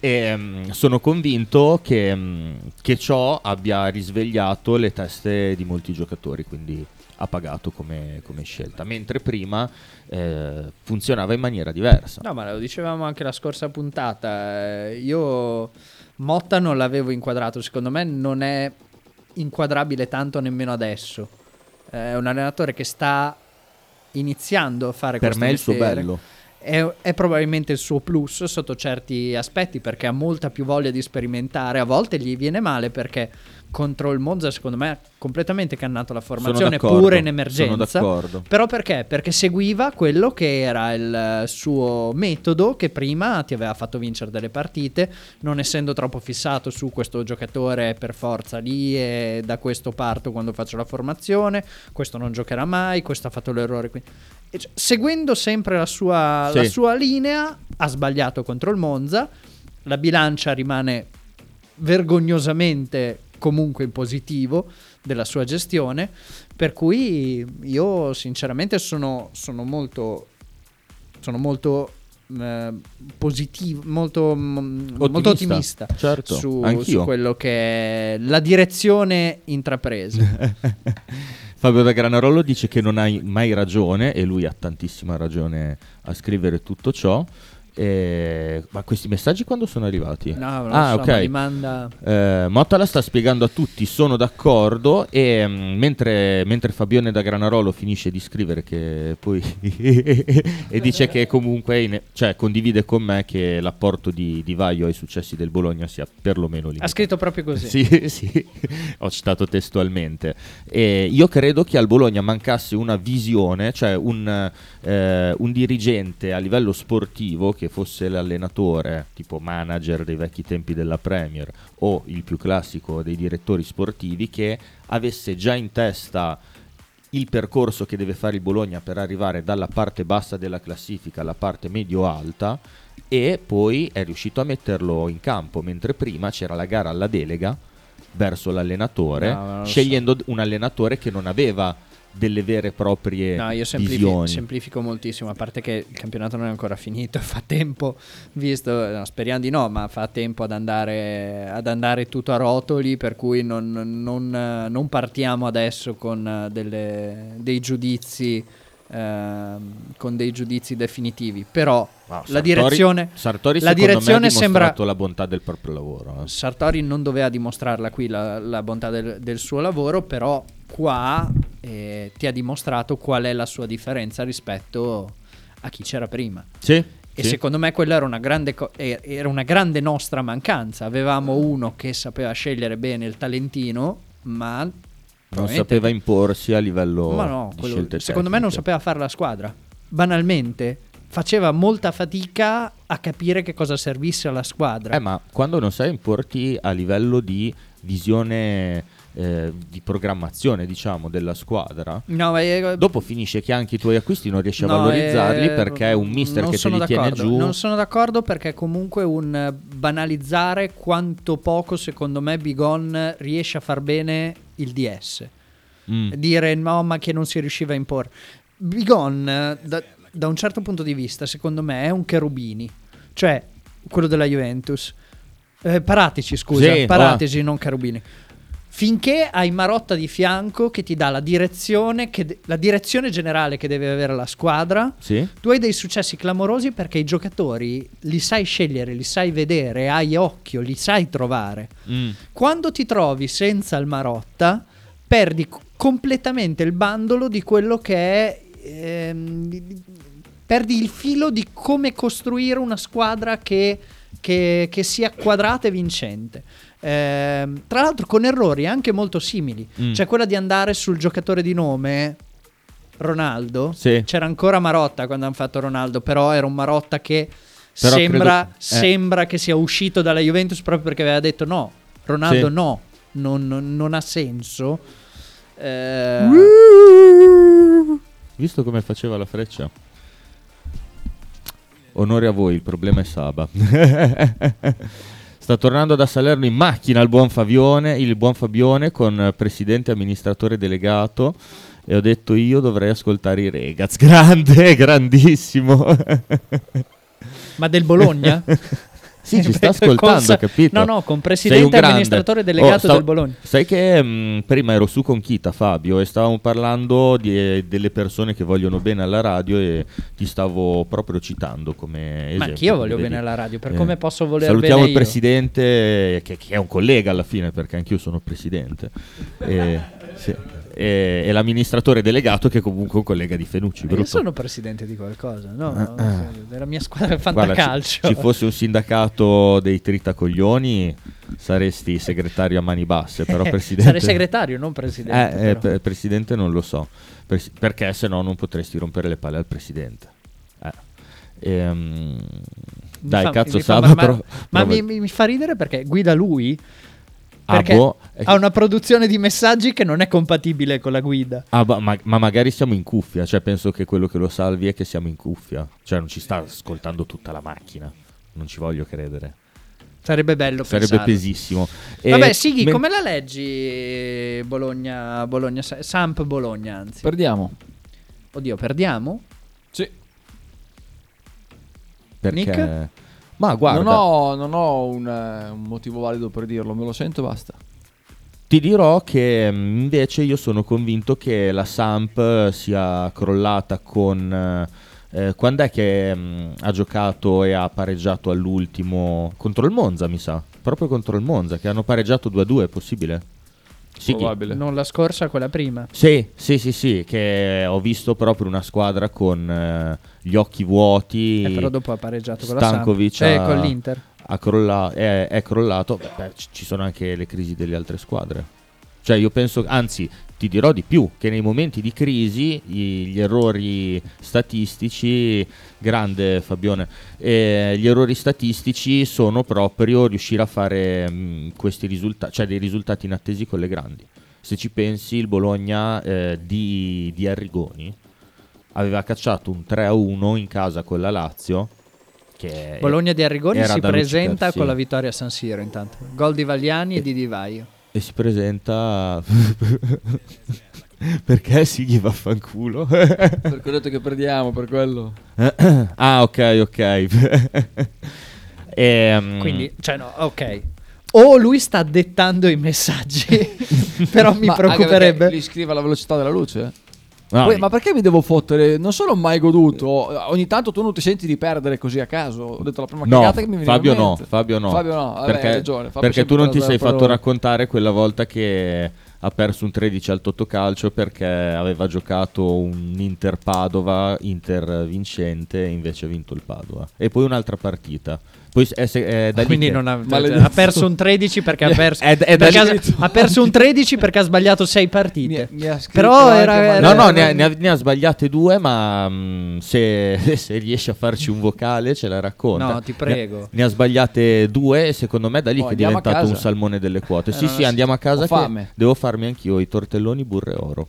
E mm, sono convinto che, mm, che ciò abbia risvegliato le teste di molti giocatori, quindi ha pagato come, come scelta. Mentre prima eh, funzionava in maniera diversa. No, ma lo dicevamo anche la scorsa puntata. eh, Io Motta non l'avevo inquadrato. Secondo me non è inquadrabile tanto nemmeno adesso. È un allenatore che sta iniziando a fare Per questo me è il suo bello. È, è probabilmente il suo plus sotto certi aspetti perché ha molta più voglia di sperimentare. A volte gli viene male perché contro il Monza, secondo me, ha completamente cannato la formazione pure in emergenza. Però perché? Perché seguiva quello che era il eh, suo metodo che prima ti aveva fatto vincere delle partite, non essendo troppo fissato su questo giocatore per forza lì e da questo parto quando faccio la formazione, questo non giocherà mai, questo ha fatto l'errore qui. Cioè, seguendo sempre la sua, Sì. la sua linea, ha sbagliato contro il Monza, la bilancia rimane vergognosamente comunque in positivo della sua gestione, per cui io sinceramente sono, sono molto sono molto eh, positivo, molto, mm, molto ottimista certo, su, su quello che è la direzione intrapresa. *laughs* Fabio da Granarolo dice che non hai mai ragione e lui ha tantissima ragione a scrivere tutto ciò. E- Ma questi messaggi quando sono arrivati? No, non ah, so, ok. manda- Eh, Motta la sta spiegando a tutti, sono d'accordo. E mm, mentre, mentre Fabione da Granarolo finisce di scrivere, che poi *laughs* e dice che comunque in- cioè, condivide con me che l'apporto di, di Vaio ai successi del Bologna sia perlomeno Ha limitato. scritto proprio così. *laughs* Sì, sì, ho citato testualmente. E io credo che al Bologna mancasse una visione, cioè un, eh, un dirigente a livello sportivo che fosse l'allenatore, tipo manager dei vecchi tempi della Premier o il più classico dei direttori sportivi, che avesse già in testa il percorso che deve fare il Bologna per arrivare dalla parte bassa della classifica alla parte medio-alta e poi è riuscito a metterlo in campo, mentre prima c'era la gara alla delega verso l'allenatore, No, so. scegliendo d- un allenatore che non aveva delle vere e proprie No, io semplifi- visioni. semplifico moltissimo, a parte che il campionato non è ancora finito, *laughs* fa tempo, visto, no, speriamo di no, ma fa tempo ad andare, ad andare tutto a rotoli, per cui non, non, non partiamo adesso con delle- dei giudizi. ehm, con dei giudizi definitivi però Wow, la Sartori- direzione Sartori la me ha direzione sembra la bontà del proprio lavoro. eh. Sartori non doveva dimostrarla qui la, la bontà del, del suo lavoro, però qua eh, ti ha dimostrato qual è la sua differenza rispetto a chi c'era prima. Sì. E Sì. secondo me quella era una, grande co- era una grande nostra mancanza. Avevamo uno che sapeva scegliere bene il talentino, ma Non sapeva imporsi a livello ma no, di quello- secondo me non tecniche. sapeva fare la squadra. Banalmente, faceva molta fatica a capire che cosa servisse alla squadra. Eh, ma quando non sai importi a livello di visione eh, di programmazione, diciamo, della squadra, No, eh, dopo finisce che anche i tuoi acquisti non riesci a no, valorizzarli eh, perché è un mister non che te li tiene d'accordo. giù. Non sono d'accordo perché comunque un banalizzare quanto poco secondo me Bigon riesce a far bene il DS. Mm. Dire no, ma che non si riusciva a imporre. Bigon, da, da un certo punto di vista, secondo me, è un cherubini, cioè quello della Juventus. Eh, Paratici, scusa, Sì, Paratici, non Cherubini. Finché hai Marotta di fianco che ti dà la direzione, che de- la direzione generale che deve avere la squadra, Sì? tu hai dei successi clamorosi perché i giocatori li sai scegliere, li sai vedere, hai occhio, li sai trovare. Mm. Quando ti trovi senza il Marotta, perdi c- completamente il bandolo di quello che è. ehm, di- di- perdi il filo di come costruire una squadra che, che- che sia quadrata e vincente. Ehm, tra l'altro, con errori anche molto simili. Mm. Cioè, quella di andare sul giocatore di nome. Ronaldo Sì. c'era ancora Marotta quando hanno fatto Ronaldo, però era un Marotta che sembra, credo- eh. sembra che sia uscito dalla Juventus proprio perché aveva detto no, Ronaldo Sì. no, non, non- non ha senso. Eh, Visto come faceva la freccia? Onore a voi, il problema è Saba. *laughs* Sta tornando da Salerno in macchina il buon Fabione, il buon Fabione con presidente amministratore delegato e ho detto io dovrei ascoltare i Regaz. *laughs* Grande, grandissimo. ma del Bologna? *laughs* Sì, ci *laughs* sta ascoltando, sa- capito? No, no, con presidente e amministratore delegato Oh, stavo- del Bologna. Sai che mh, prima ero su con Kita, Fabio, e stavamo parlando di- eh, delle persone che vogliono bene alla radio e ti stavo proprio citando come esempio. Ma anch'io voglio vedi? bene alla radio, per Eh, come posso voler Salutiamo il presidente, che, che è un collega alla fine, perché anch'io sono presidente. E, sì. E- e l'amministratore delegato che è comunque un collega di Fenucci. Io brutto. sono presidente di qualcosa, no? Ah, ah. Della mia squadra di Guarda, fantacalcio. ci, ci fosse un sindacato dei tritacoglioni, saresti segretario a mani basse, però *laughs* presidente... Sarei segretario, non presidente. Eh, eh, pe- presidente non lo so, Pres- perché se no non potresti rompere le palle al presidente. Eh. Ehm, dai, fa- cazzo Saba, mar- però- Ma però- mi, mi- mi fa ridere perché guida lui. Ah, Perché boh, eh, ha una produzione di messaggi che non è compatibile con la guida. ah, ma, ma magari siamo in cuffia, cioè penso che quello che lo salvi è che siamo in cuffia, cioè non ci sta ascoltando tutta la macchina, non ci voglio credere. Sarebbe bello Sarebbe pensarlo. pesissimo. E- Vabbè, Sighi, men- come la leggi Bologna, Bologna, Samp Bologna, anzi? Perdiamo. Oddio, perdiamo? Sì. perché... Nick? Ma guarda, Non ho, non ho un, eh, un motivo valido per dirlo, me lo sento e basta. Ti dirò che mh, invece io sono convinto che la Samp eh, sia crollata con... eh, eh, quando è che mh, ha giocato e ha pareggiato all'ultimo contro il Monza, mi sa? Proprio contro il Monza, che hanno pareggiato 2-2, è possibile? Sì, Probabile. Non la scorsa, quella prima. sì, sì, sì, sì, che ho visto proprio una squadra con eh, gli occhi vuoti. Eh, però dopo ha pareggiato con Stankovic la Samp. Eh, con l'Inter. ha crolla- è, è crollato. Beh, beh, ci- ci sono anche le crisi delle altre squadre. Cioè, io penso, anzi, ti dirò di più: che nei momenti di crisi gli errori statistici, grande Fabione, eh, gli errori statistici sono proprio riuscire a fare mh, questi risultati, cioè dei risultati inattesi con le grandi. Se ci pensi, il Bologna eh, di, di Arrigoni aveva cacciato un 3-1 in casa con la Lazio. Che Bologna di Arrigoni si presenta con la vittoria a San Siro intanto. Gol di Vagliani e di Di Vaio. E si presenta *laughs* perché si gli vaffanculo Perché ho detto che perdiamo, per quello. *coughs* ah ok ok *laughs* Ehm, Quindi, cioè no, ok. O lui sta dettando i messaggi, *laughs* però mi Ma preoccuperebbe. perché Li scrive alla velocità della luce? No, Poi, ma perché mi devo fottere? Non sono mai goduto. Ogni tanto tu non ti senti di perdere così a caso. Ho detto la prima no, cagata che mi veniva Fabio in no. Fabio no, Fabio no, vabbè, perché, hai ragione. Fabio perché tu non ti sei fatto parola. raccontare quella volta che ha perso un 13 al Totocalcio perché aveva giocato un Inter Padova, Inter vincente, e invece ha vinto il Padova. E poi un'altra partita. Poi se- è da Quindi che- non ha, Maledetto. ha perso un 13 perché ha perso, È- è perché ha, ha perso un 13 perché ha sbagliato 6 partite. Mi- mi Però era, era- No, no, ne ha, ne ha- ne ha sbagliate due, ma mm, se, *laughs* se riesce a farci un vocale ce la racconta. No, ti Ne- prego. Ne, ha sbagliate due e secondo me è da lì Oh, che è diventato un salmone delle quote. Eh, sì, sì, andiamo a casa ho che fame. devo farmi anch'io i tortelloni burro e oro.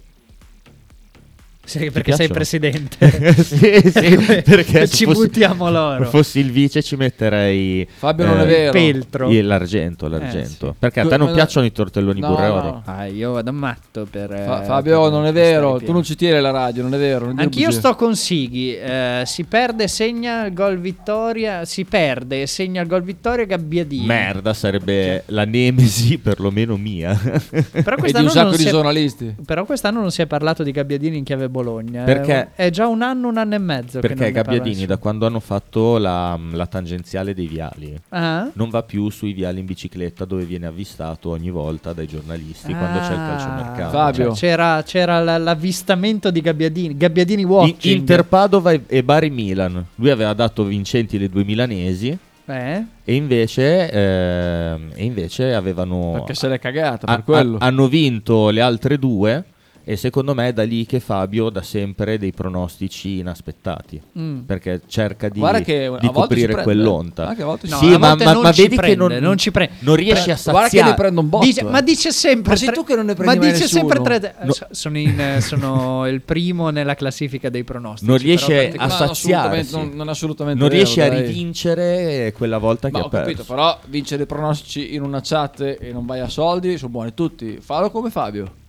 Sì, perché sei presidente. *laughs* sì, sì, *laughs* perché se ci fossi- buttiamo l'oro. Fossi il vice ci metterei Fabio non è vero. Peltro. l'argento, l'argento. Eh, sì. Perché a Tu- te non ma- piacciono i tortelloni No, burro e no. oro? Ah, io vado matto per. Fa- eh, Fabio per non è vero, tu non ci tieni la radio, non è vero. non Anch'io bugie. sto con Sighi. eh, si perde, segna il gol vittoria. Si perde, segna il gol vittoria Gabbiadini. Merda, sarebbe la nemesi perlomeno mia. Però E di quest'anno, un sacco di è, giornalisti. però quest'anno non si è parlato di Gabbiadini in chiave Bologna. Perché- È, è già un anno, un anno e mezzo. che Perché Gabbiadini, da quando hanno fatto la, la tangenziale dei viali, Ah? non va più sui viali in bicicletta dove viene avvistato ogni volta dai giornalisti quando c'è il Ah. calciomercato. Fabio. Cioè, c'era, c'era la- l'avvistamento di Gabbiadini. Gabbiadini In- watching. Inter Padova e, Bari Milan. Lui aveva dato vincenti le due milanesi Eh? e invece, ehm, e invece avevano... Perché se l'è cagata, per quello. ha- hanno vinto le altre due e secondo me è da lì che Fabio dà sempre dei pronostici inaspettati. Mm. Perché cerca di, che di coprire quell'onta. eh. Anche a volte ci No, sì, ma, ma- non ma vedi che prende, non, non ci prende. non riesce a Guarda che saziare. ne prende un botto. Dice- eh. ma dice sempre Ma sei tu che non ne ma prendi mai dice sempre nessuno. tre No. so- sono, in- sono *laughs* il primo nella classifica dei pronostici Non però riesce a Ma non Non, assolutamente non vero, riesce a rivincere quella volta Ma che ho ha perso. capito, però vincere i pronostici in una chat e non vai a soldi sono buoni tutti. Fallo come Fabio.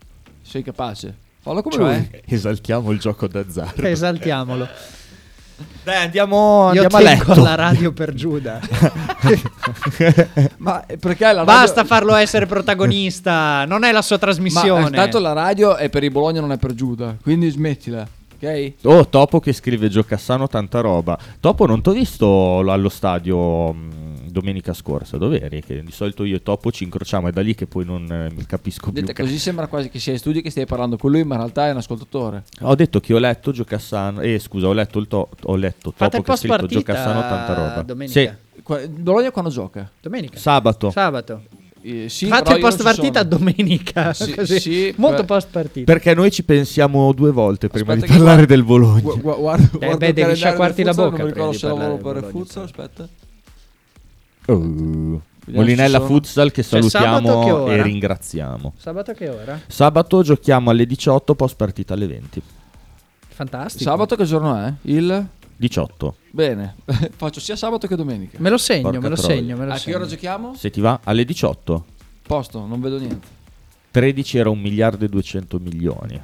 Sei capace. Fallo come Cioè? lui. *laughs* Esaltiamo il gioco d'azzardo. esaltiamolo *laughs* Dai, andiamo, andiamo a tengo letto. la radio per Giuda *laughs* Ma perché la basta radio... farlo essere protagonista non è la sua Ma trasmissione eh, tanto la radio è per i Bologna, non è per Giuda. Quindi smettila, ok? Oh, Topo che scrive Giocassano tanta roba. Topo non t'ho visto allo stadio mh, domenica scorsa, dove eri? Che di solito io e Topo ci incrociamo, è da lì che poi non eh, capisco più. Dite che- così sembra quasi che sia in studio che stai parlando con lui, ma in realtà è un ascoltatore. Ho detto che ho letto Giocassano, eh scusa, ho letto, il to- ho letto Fate Topo il che ha scritto partita Giocassano tanta roba. domenica Sì, Qua- Bologna quando gioca? domenica sabato. sabato Eh, sì, fate post partita domenica *laughs* Sì, *laughs* così. sì, molto post partita Perché noi ci pensiamo due volte prima Aspetta di parlare guarda- del Bologna. Gu- gu- guarda, guarda il beh, devi sciacquarti la bocca Non mi ricordo se lavoro per futsal, aspetta. Oh. Molinella sono. Futsal che Cioè, che salutiamo ora? e ringraziamo. sabato a che ora? Sabato giochiamo alle 18, post partita alle 20. fantastico Sabato che giorno è? Il 18. Bene, *laughs* faccio sia sabato che domenica. me lo segno Porca me lo troia. segno me lo A che segno ora giochiamo? Se ti va alle 18. Posto, non vedo niente. 13 era un miliardo e 200 milioni.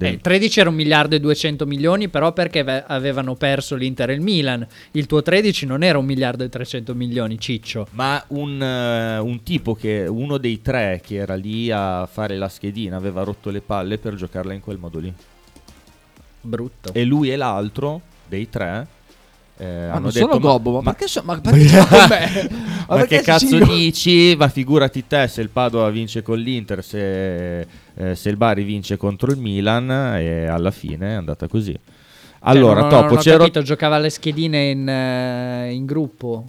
Del- Eh, 13 era un miliardo e 200 milioni, però perché ave- avevano perso l'Inter e il Milan. Il tuo 13 non era un miliardo e 300 milioni, ciccio. Ma un, eh, un tipo che uno dei tre che era lì a fare la schedina aveva rotto le palle per giocarla in quel modo lì. Brutto. E lui e l'altro dei tre eh, Ma hanno non detto sono gobbo, ma, ma- perché, so- ma perché? *laughs* Ma, perché che cazzo Ciccio- dici? Ma figurati te se il Padova vince con l'Inter, se, eh, se il Bari vince contro il Milan e alla fine è andata così. Allora, Cioè, non, Topo, non ho c'ero... capito, giocava alle schedine in, eh, in gruppo.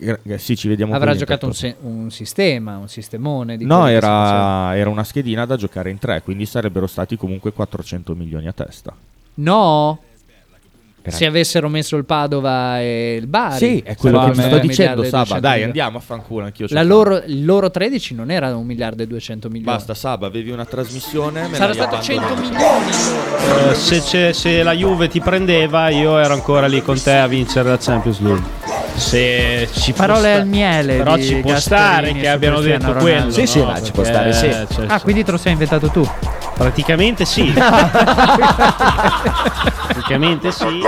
Eh, Sì, ci vediamo Avrà giocato un, se- un sistema, un sistemone. Di No, era, era una schedina da giocare in tre, quindi sarebbero stati comunque 400 milioni a testa. No, se avessero messo il Padova e il Bari. Sì, è quello che ti sto dicendo, Saba. 200 Dai, andiamo a fanculo, anch'io La loro, il loro 13 non era un miliardo e 200 milioni. Basta, Saba, avevi una trasmissione. me Sarà stato 100 abbandonata. milioni. Eh, se, c'è- se la Juve ti prendeva, io ero ancora lì con te a vincere la Champions League. Se ci Parole sta- al miele. Però ci può Gasperini stare che abbiano detto Ronaldo. quello. Sì, sì, no? ma ci può Perché, stare, sì. cioè, Ah, quindi te lo sei inventato tu. Praticamente sì. *laughs* Praticamente sì.